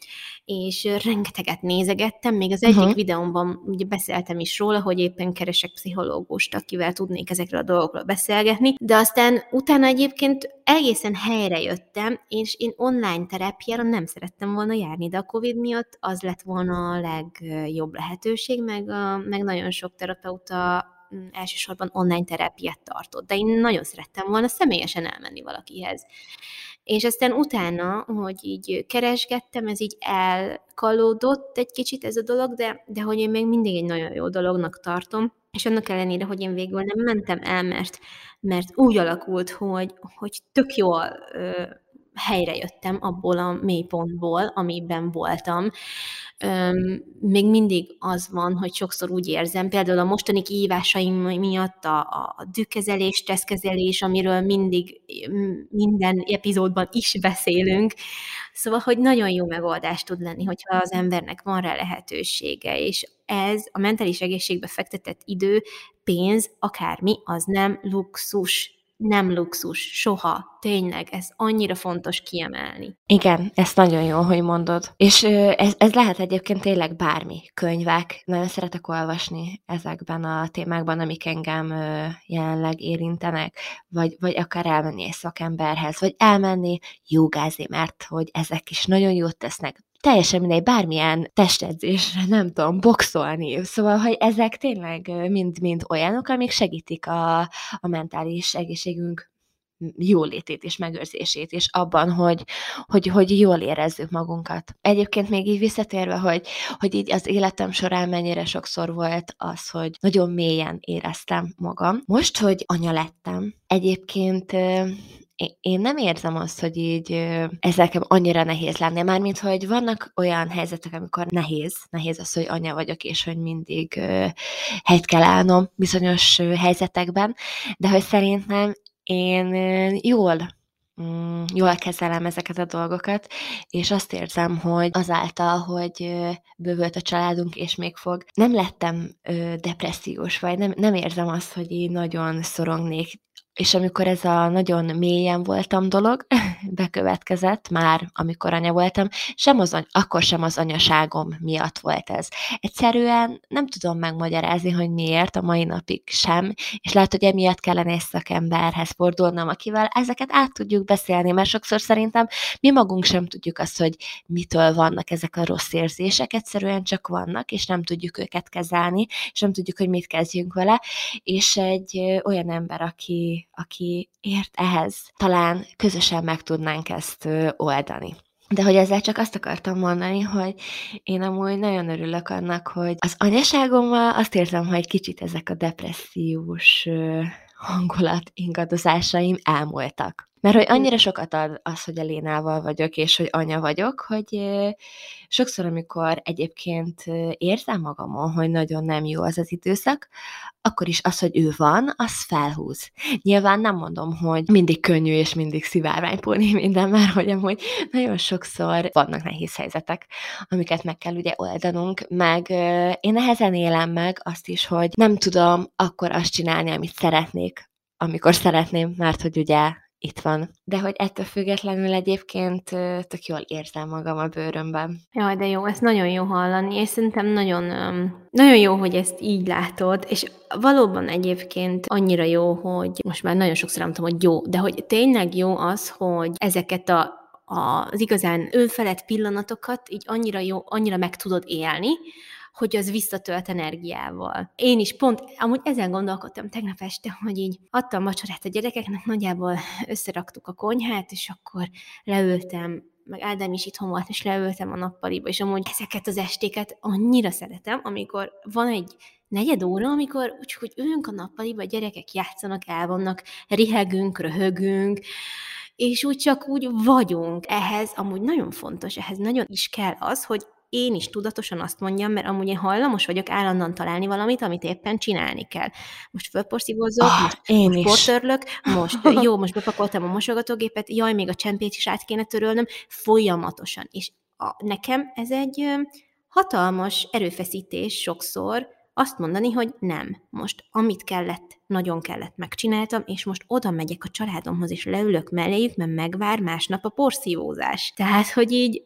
És rengeteget nézegettem, még az egyik uh-huh. videómban ugye beszéltem is róla, hogy éppen keresek pszichológust, akivel tudnék ezekről a dolgokról beszélgetni, de aztán utána egyébként egészen helyre jöttem, és én online terápiára nem szerettem volna járni, de a COVID miatt az lett volna a legjobb lehetőség, meg, a, meg nagyon sok terapeuta mm, elsősorban online terápiát tartott, de én nagyon szerettem volna személyesen elmenni valakihez. És aztán utána, hogy így keresgettem, ez így elkalódott egy kicsit ez a dolog, de, de hogy én még mindig egy nagyon jó dolognak tartom, és annak ellenére, hogy én végül nem mentem el, mert, mert úgy alakult, hogy, hogy tök jól helyre jöttem abból a mélypontból, amiben voltam. Öm, még mindig az van, hogy sokszor úgy érzem, például a mostani kihívásaim miatt a, a dükkezelés, stresszkezelés, amiről mindig minden epizódban is beszélünk, szóval, hogy nagyon jó megoldás tud lenni, hogyha az embernek van rá lehetősége, és ez a mentális egészségbe fektetett idő, pénz, akármi, az nem luxus nem luxus, soha, tényleg, ez annyira fontos kiemelni. Igen, ezt nagyon jó, hogy mondod. És ez, ez lehet egyébként tényleg bármi, könyvek, nagyon szeretek olvasni ezekben a témákban, amik engem jelenleg érintenek, vagy, vagy akár elmenni egy szakemberhez, vagy elmenni jogázni, mert hogy ezek is nagyon jót tesznek teljesen mindegy, bármilyen testedzésre, nem tudom, boxolni. Szóval, hogy ezek tényleg mind-mind olyanok, amik segítik a, a mentális egészségünk jólétét és megőrzését, és abban, hogy, hogy, hogy jól érezzük magunkat. Egyébként még így visszatérve, hogy, hogy így az életem során mennyire sokszor volt az, hogy nagyon mélyen éreztem magam. Most, hogy anya lettem, egyébként én nem érzem azt, hogy így ez nekem annyira nehéz lenne, mármint, hogy vannak olyan helyzetek, amikor nehéz, nehéz az, hogy anya vagyok, és hogy mindig helyt kell állnom bizonyos helyzetekben, de hogy szerintem én jól mm, jól kezelem ezeket a dolgokat, és azt érzem, hogy azáltal, hogy bővült a családunk, és még fog, nem lettem depressziós, vagy nem, nem érzem azt, hogy így nagyon szorongnék és amikor ez a nagyon mélyen voltam dolog bekövetkezett, már amikor anya voltam, sem az, akkor sem az anyaságom miatt volt ez. Egyszerűen nem tudom megmagyarázni, hogy miért a mai napig sem, és lehet, hogy emiatt kellene egy szakemberhez fordulnom, akivel ezeket át tudjuk beszélni, mert sokszor szerintem mi magunk sem tudjuk azt, hogy mitől vannak ezek a rossz érzések, egyszerűen csak vannak, és nem tudjuk őket kezelni, és nem tudjuk, hogy mit kezdjünk vele, és egy olyan ember, aki aki, ért ehhez, talán közösen meg tudnánk ezt oldani. De hogy ezzel csak azt akartam mondani, hogy én amúgy nagyon örülök annak, hogy az anyaságommal azt érzem, hogy kicsit ezek a depressziós hangulat ingadozásaim elmúltak. Mert hogy annyira sokat ad az, hogy a Lénával vagyok, és hogy anya vagyok, hogy sokszor, amikor egyébként érzem magamon, hogy nagyon nem jó az az időszak, akkor is az, hogy ő van, az felhúz. Nyilván nem mondom, hogy mindig könnyű és mindig szivárványpóni minden, mert hogy amúgy nagyon sokszor vannak nehéz helyzetek, amiket meg kell ugye oldanunk, meg én nehezen élem meg azt is, hogy nem tudom akkor azt csinálni, amit szeretnék, amikor szeretném, mert hogy ugye itt van. De hogy ettől függetlenül egyébként tök jól érzem magam a bőrömben. Jaj, de jó, ezt nagyon jó hallani, és szerintem nagyon, nagyon jó, hogy ezt így látod, és valóban egyébként annyira jó, hogy most már nagyon sokszor mondtam, hogy jó, de hogy tényleg jó az, hogy ezeket a az igazán önfelett pillanatokat így annyira jó, annyira meg tudod élni, hogy az visszatölt energiával. Én is pont, amúgy ezen gondolkodtam tegnap este, hogy így adtam vacsorát a gyerekeknek, nagyjából összeraktuk a konyhát, és akkor leültem meg Ádám is itthon volt, és leültem a nappaliba, és amúgy ezeket az estéket annyira szeretem, amikor van egy negyed óra, amikor úgy, hogy ülünk a nappaliba, a gyerekek játszanak, elvannak, rihegünk, röhögünk, és úgy csak úgy vagyunk. Ehhez amúgy nagyon fontos, ehhez nagyon is kell az, hogy én is tudatosan azt mondjam, mert amúgy én hajlamos vagyok állandóan találni valamit, amit éppen csinálni kell. Most fölporszívózok, ah, most, én most portörlök, most jó, most bepakoltam a mosogatógépet, jaj, még a csempét is át kéne törölnöm, folyamatosan. És a, nekem ez egy hatalmas erőfeszítés sokszor, azt mondani, hogy nem, most amit kellett, nagyon kellett, megcsináltam, és most oda megyek a családomhoz, és leülök melléjük, mert megvár másnap a porszívózás. Tehát, hogy így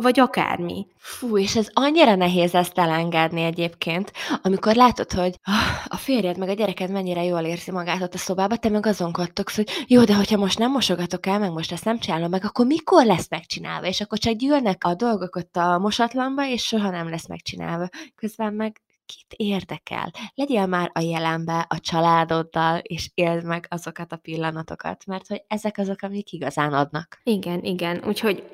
vagy akármi. Fú, és ez annyira nehéz ezt elengedni egyébként, amikor látod, hogy ah, a férjed meg a gyereked mennyire jól érzi magát ott a szobába, te meg azon kattogsz, hogy jó, de hogyha most nem mosogatok el, meg most ezt nem csinálom meg, akkor mikor lesz megcsinálva? És akkor csak gyűlnek a dolgok ott a mosatlanba, és soha nem lesz megcsinálva. Közben meg kit érdekel? Legyél már a jelenbe, a családoddal, és éld meg azokat a pillanatokat, mert hogy ezek azok, amik igazán adnak. Igen, igen. Úgyhogy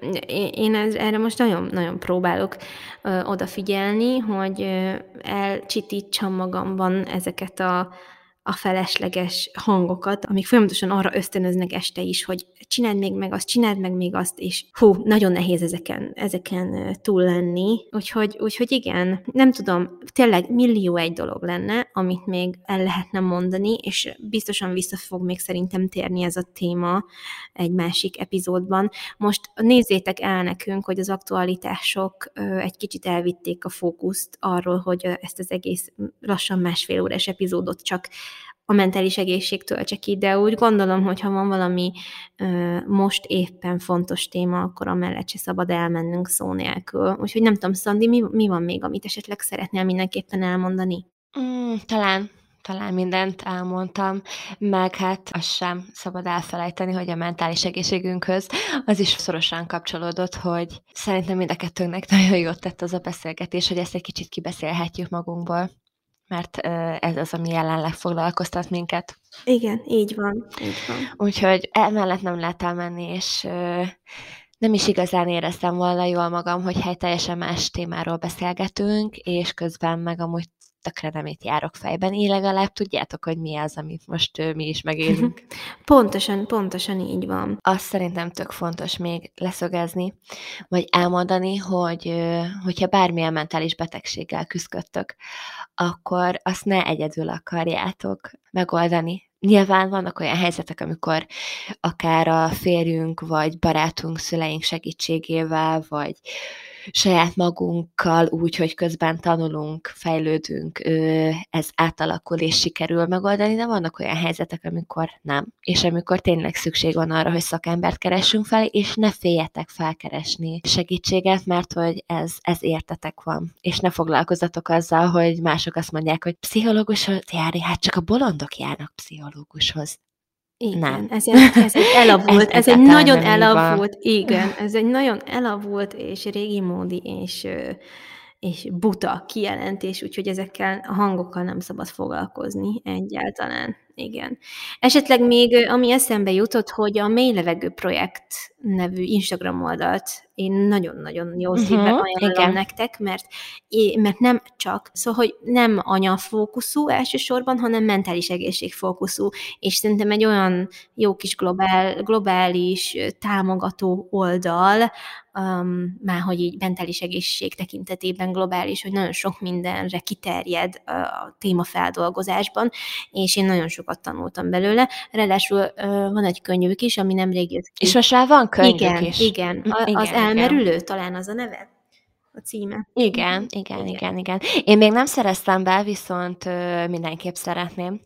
én ez, erre most nagyon-nagyon próbálok ö, odafigyelni, hogy ö, elcsitítsam magamban ezeket a a felesleges hangokat, amik folyamatosan arra ösztönöznek este is, hogy csináld még meg azt, csináld meg még azt, és hú, nagyon nehéz ezeken, ezeken túl lenni. Úgyhogy, úgyhogy igen, nem tudom, tényleg millió egy dolog lenne, amit még el lehetne mondani, és biztosan vissza fog még szerintem térni ez a téma egy másik epizódban. Most nézzétek el nekünk, hogy az aktualitások egy kicsit elvitték a fókuszt arról, hogy ezt az egész lassan másfél órás epizódot csak a mentális egészség töltse ki, de úgy gondolom, hogy ha van valami ö, most éppen fontos téma, akkor amellett se szabad elmennünk szó nélkül. Úgyhogy nem tudom, Szandi, mi, mi van még, amit esetleg szeretnél mindenképpen elmondani? Mm, talán talán mindent elmondtam, meg hát azt sem szabad elfelejteni, hogy a mentális egészségünkhöz az is szorosan kapcsolódott, hogy szerintem mind a kettőnknek nagyon jót tett az a beszélgetés, hogy ezt egy kicsit kibeszélhetjük magunkból mert ez az, ami jelenleg foglalkoztat minket. Igen, így van, így van. Úgyhogy emellett nem lehet elmenni, és nem is igazán éreztem volna jól magam, hogy hely teljesen más témáról beszélgetünk, és közben meg amúgy tökre nem itt járok fejben. Így legalább tudjátok, hogy mi az, amit most mi is megélünk. Pontosan, pontosan így van. Azt szerintem tök fontos még leszögezni, vagy elmondani, hogy hogyha bármilyen mentális betegséggel küzdöttök, akkor azt ne egyedül akarjátok megoldani. Nyilván vannak olyan helyzetek, amikor akár a férjünk, vagy barátunk, szüleink segítségével, vagy saját magunkkal úgy, hogy közben tanulunk, fejlődünk, ez átalakul és sikerül megoldani, de vannak olyan helyzetek, amikor nem. És amikor tényleg szükség van arra, hogy szakembert keressünk fel, és ne féljetek felkeresni segítséget, mert hogy ez, ez értetek van. És ne foglalkozatok azzal, hogy mások azt mondják, hogy pszichológushoz járni, hát csak a bolondok járnak pszichológushoz. Igen, nem. Ez egy, ez egy elavult, ez, ez egy nagyon elavult, igen, ez egy nagyon elavult és régi módi és, és buta kijelentés, úgyhogy ezekkel a hangokkal nem szabad foglalkozni egyáltalán. Igen. Esetleg még, ami eszembe jutott, hogy a Mély Levegő Projekt nevű Instagram oldalt én nagyon-nagyon jó uh-huh, szívvel ajánlom igen. nektek, mert, mert nem csak, szóval, hogy nem anyafókuszú elsősorban, hanem mentális egészségfókuszú, és szerintem egy olyan jó kis globál, globális támogató oldal, um, már hogy így mentális egészség tekintetében globális, hogy nagyon sok mindenre kiterjed a témafeldolgozásban, és én nagyon sokat tanultam belőle. Ráadásul van egy könyvük is, ami nemrég jött ki. És most már van könyvük igen, is. Igen, a, igen, az elmerülő, igen. talán az a neve? a címe. Igen, igen, igen, igen, igen. Én még nem szereztem be, viszont ö, mindenképp szeretném,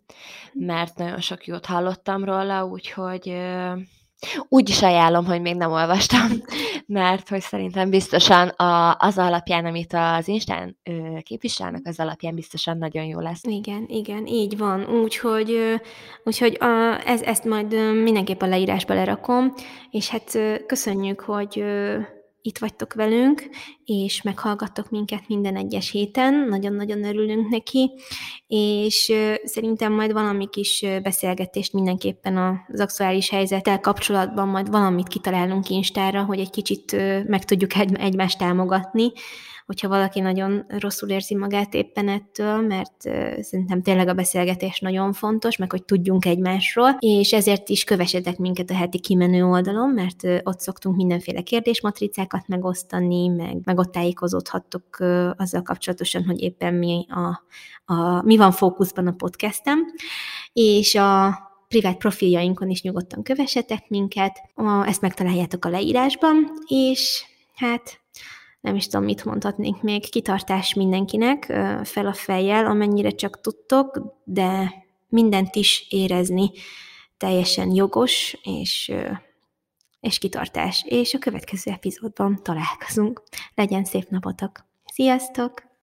mert nagyon sok jót hallottam róla, úgyhogy ö, úgy is ajánlom, hogy még nem olvastam, mert hogy szerintem biztosan a, az alapján, amit az Instán ö, képviselnek, az alapján biztosan nagyon jó lesz. Igen, igen, így van. Úgyhogy, úgyhogy a, ez, ezt majd mindenképp a leírásba lerakom, és hát köszönjük, hogy itt vagytok velünk, és meghallgattok minket minden egyes héten, nagyon-nagyon örülünk neki, és szerintem majd valami kis beszélgetést mindenképpen az aktuális helyzettel kapcsolatban majd valamit kitalálunk Instára, hogy egy kicsit meg tudjuk egymást támogatni, hogyha valaki nagyon rosszul érzi magát éppen ettől, mert szerintem tényleg a beszélgetés nagyon fontos, meg hogy tudjunk egymásról, és ezért is kövessetek minket a heti kimenő oldalon, mert ott szoktunk mindenféle kérdésmatricákat megosztani, meg, meg ott tájékozódhattok azzal kapcsolatosan, hogy éppen mi, a, a, mi van fókuszban a podcastem, és a privát profiljainkon is nyugodtan kövessetek minket, ezt megtaláljátok a leírásban, és hát nem is tudom, mit mondhatnék még, kitartás mindenkinek, fel a fejjel, amennyire csak tudtok, de mindent is érezni teljesen jogos, és, és kitartás. És a következő epizódban találkozunk. Legyen szép napotok! Sziasztok!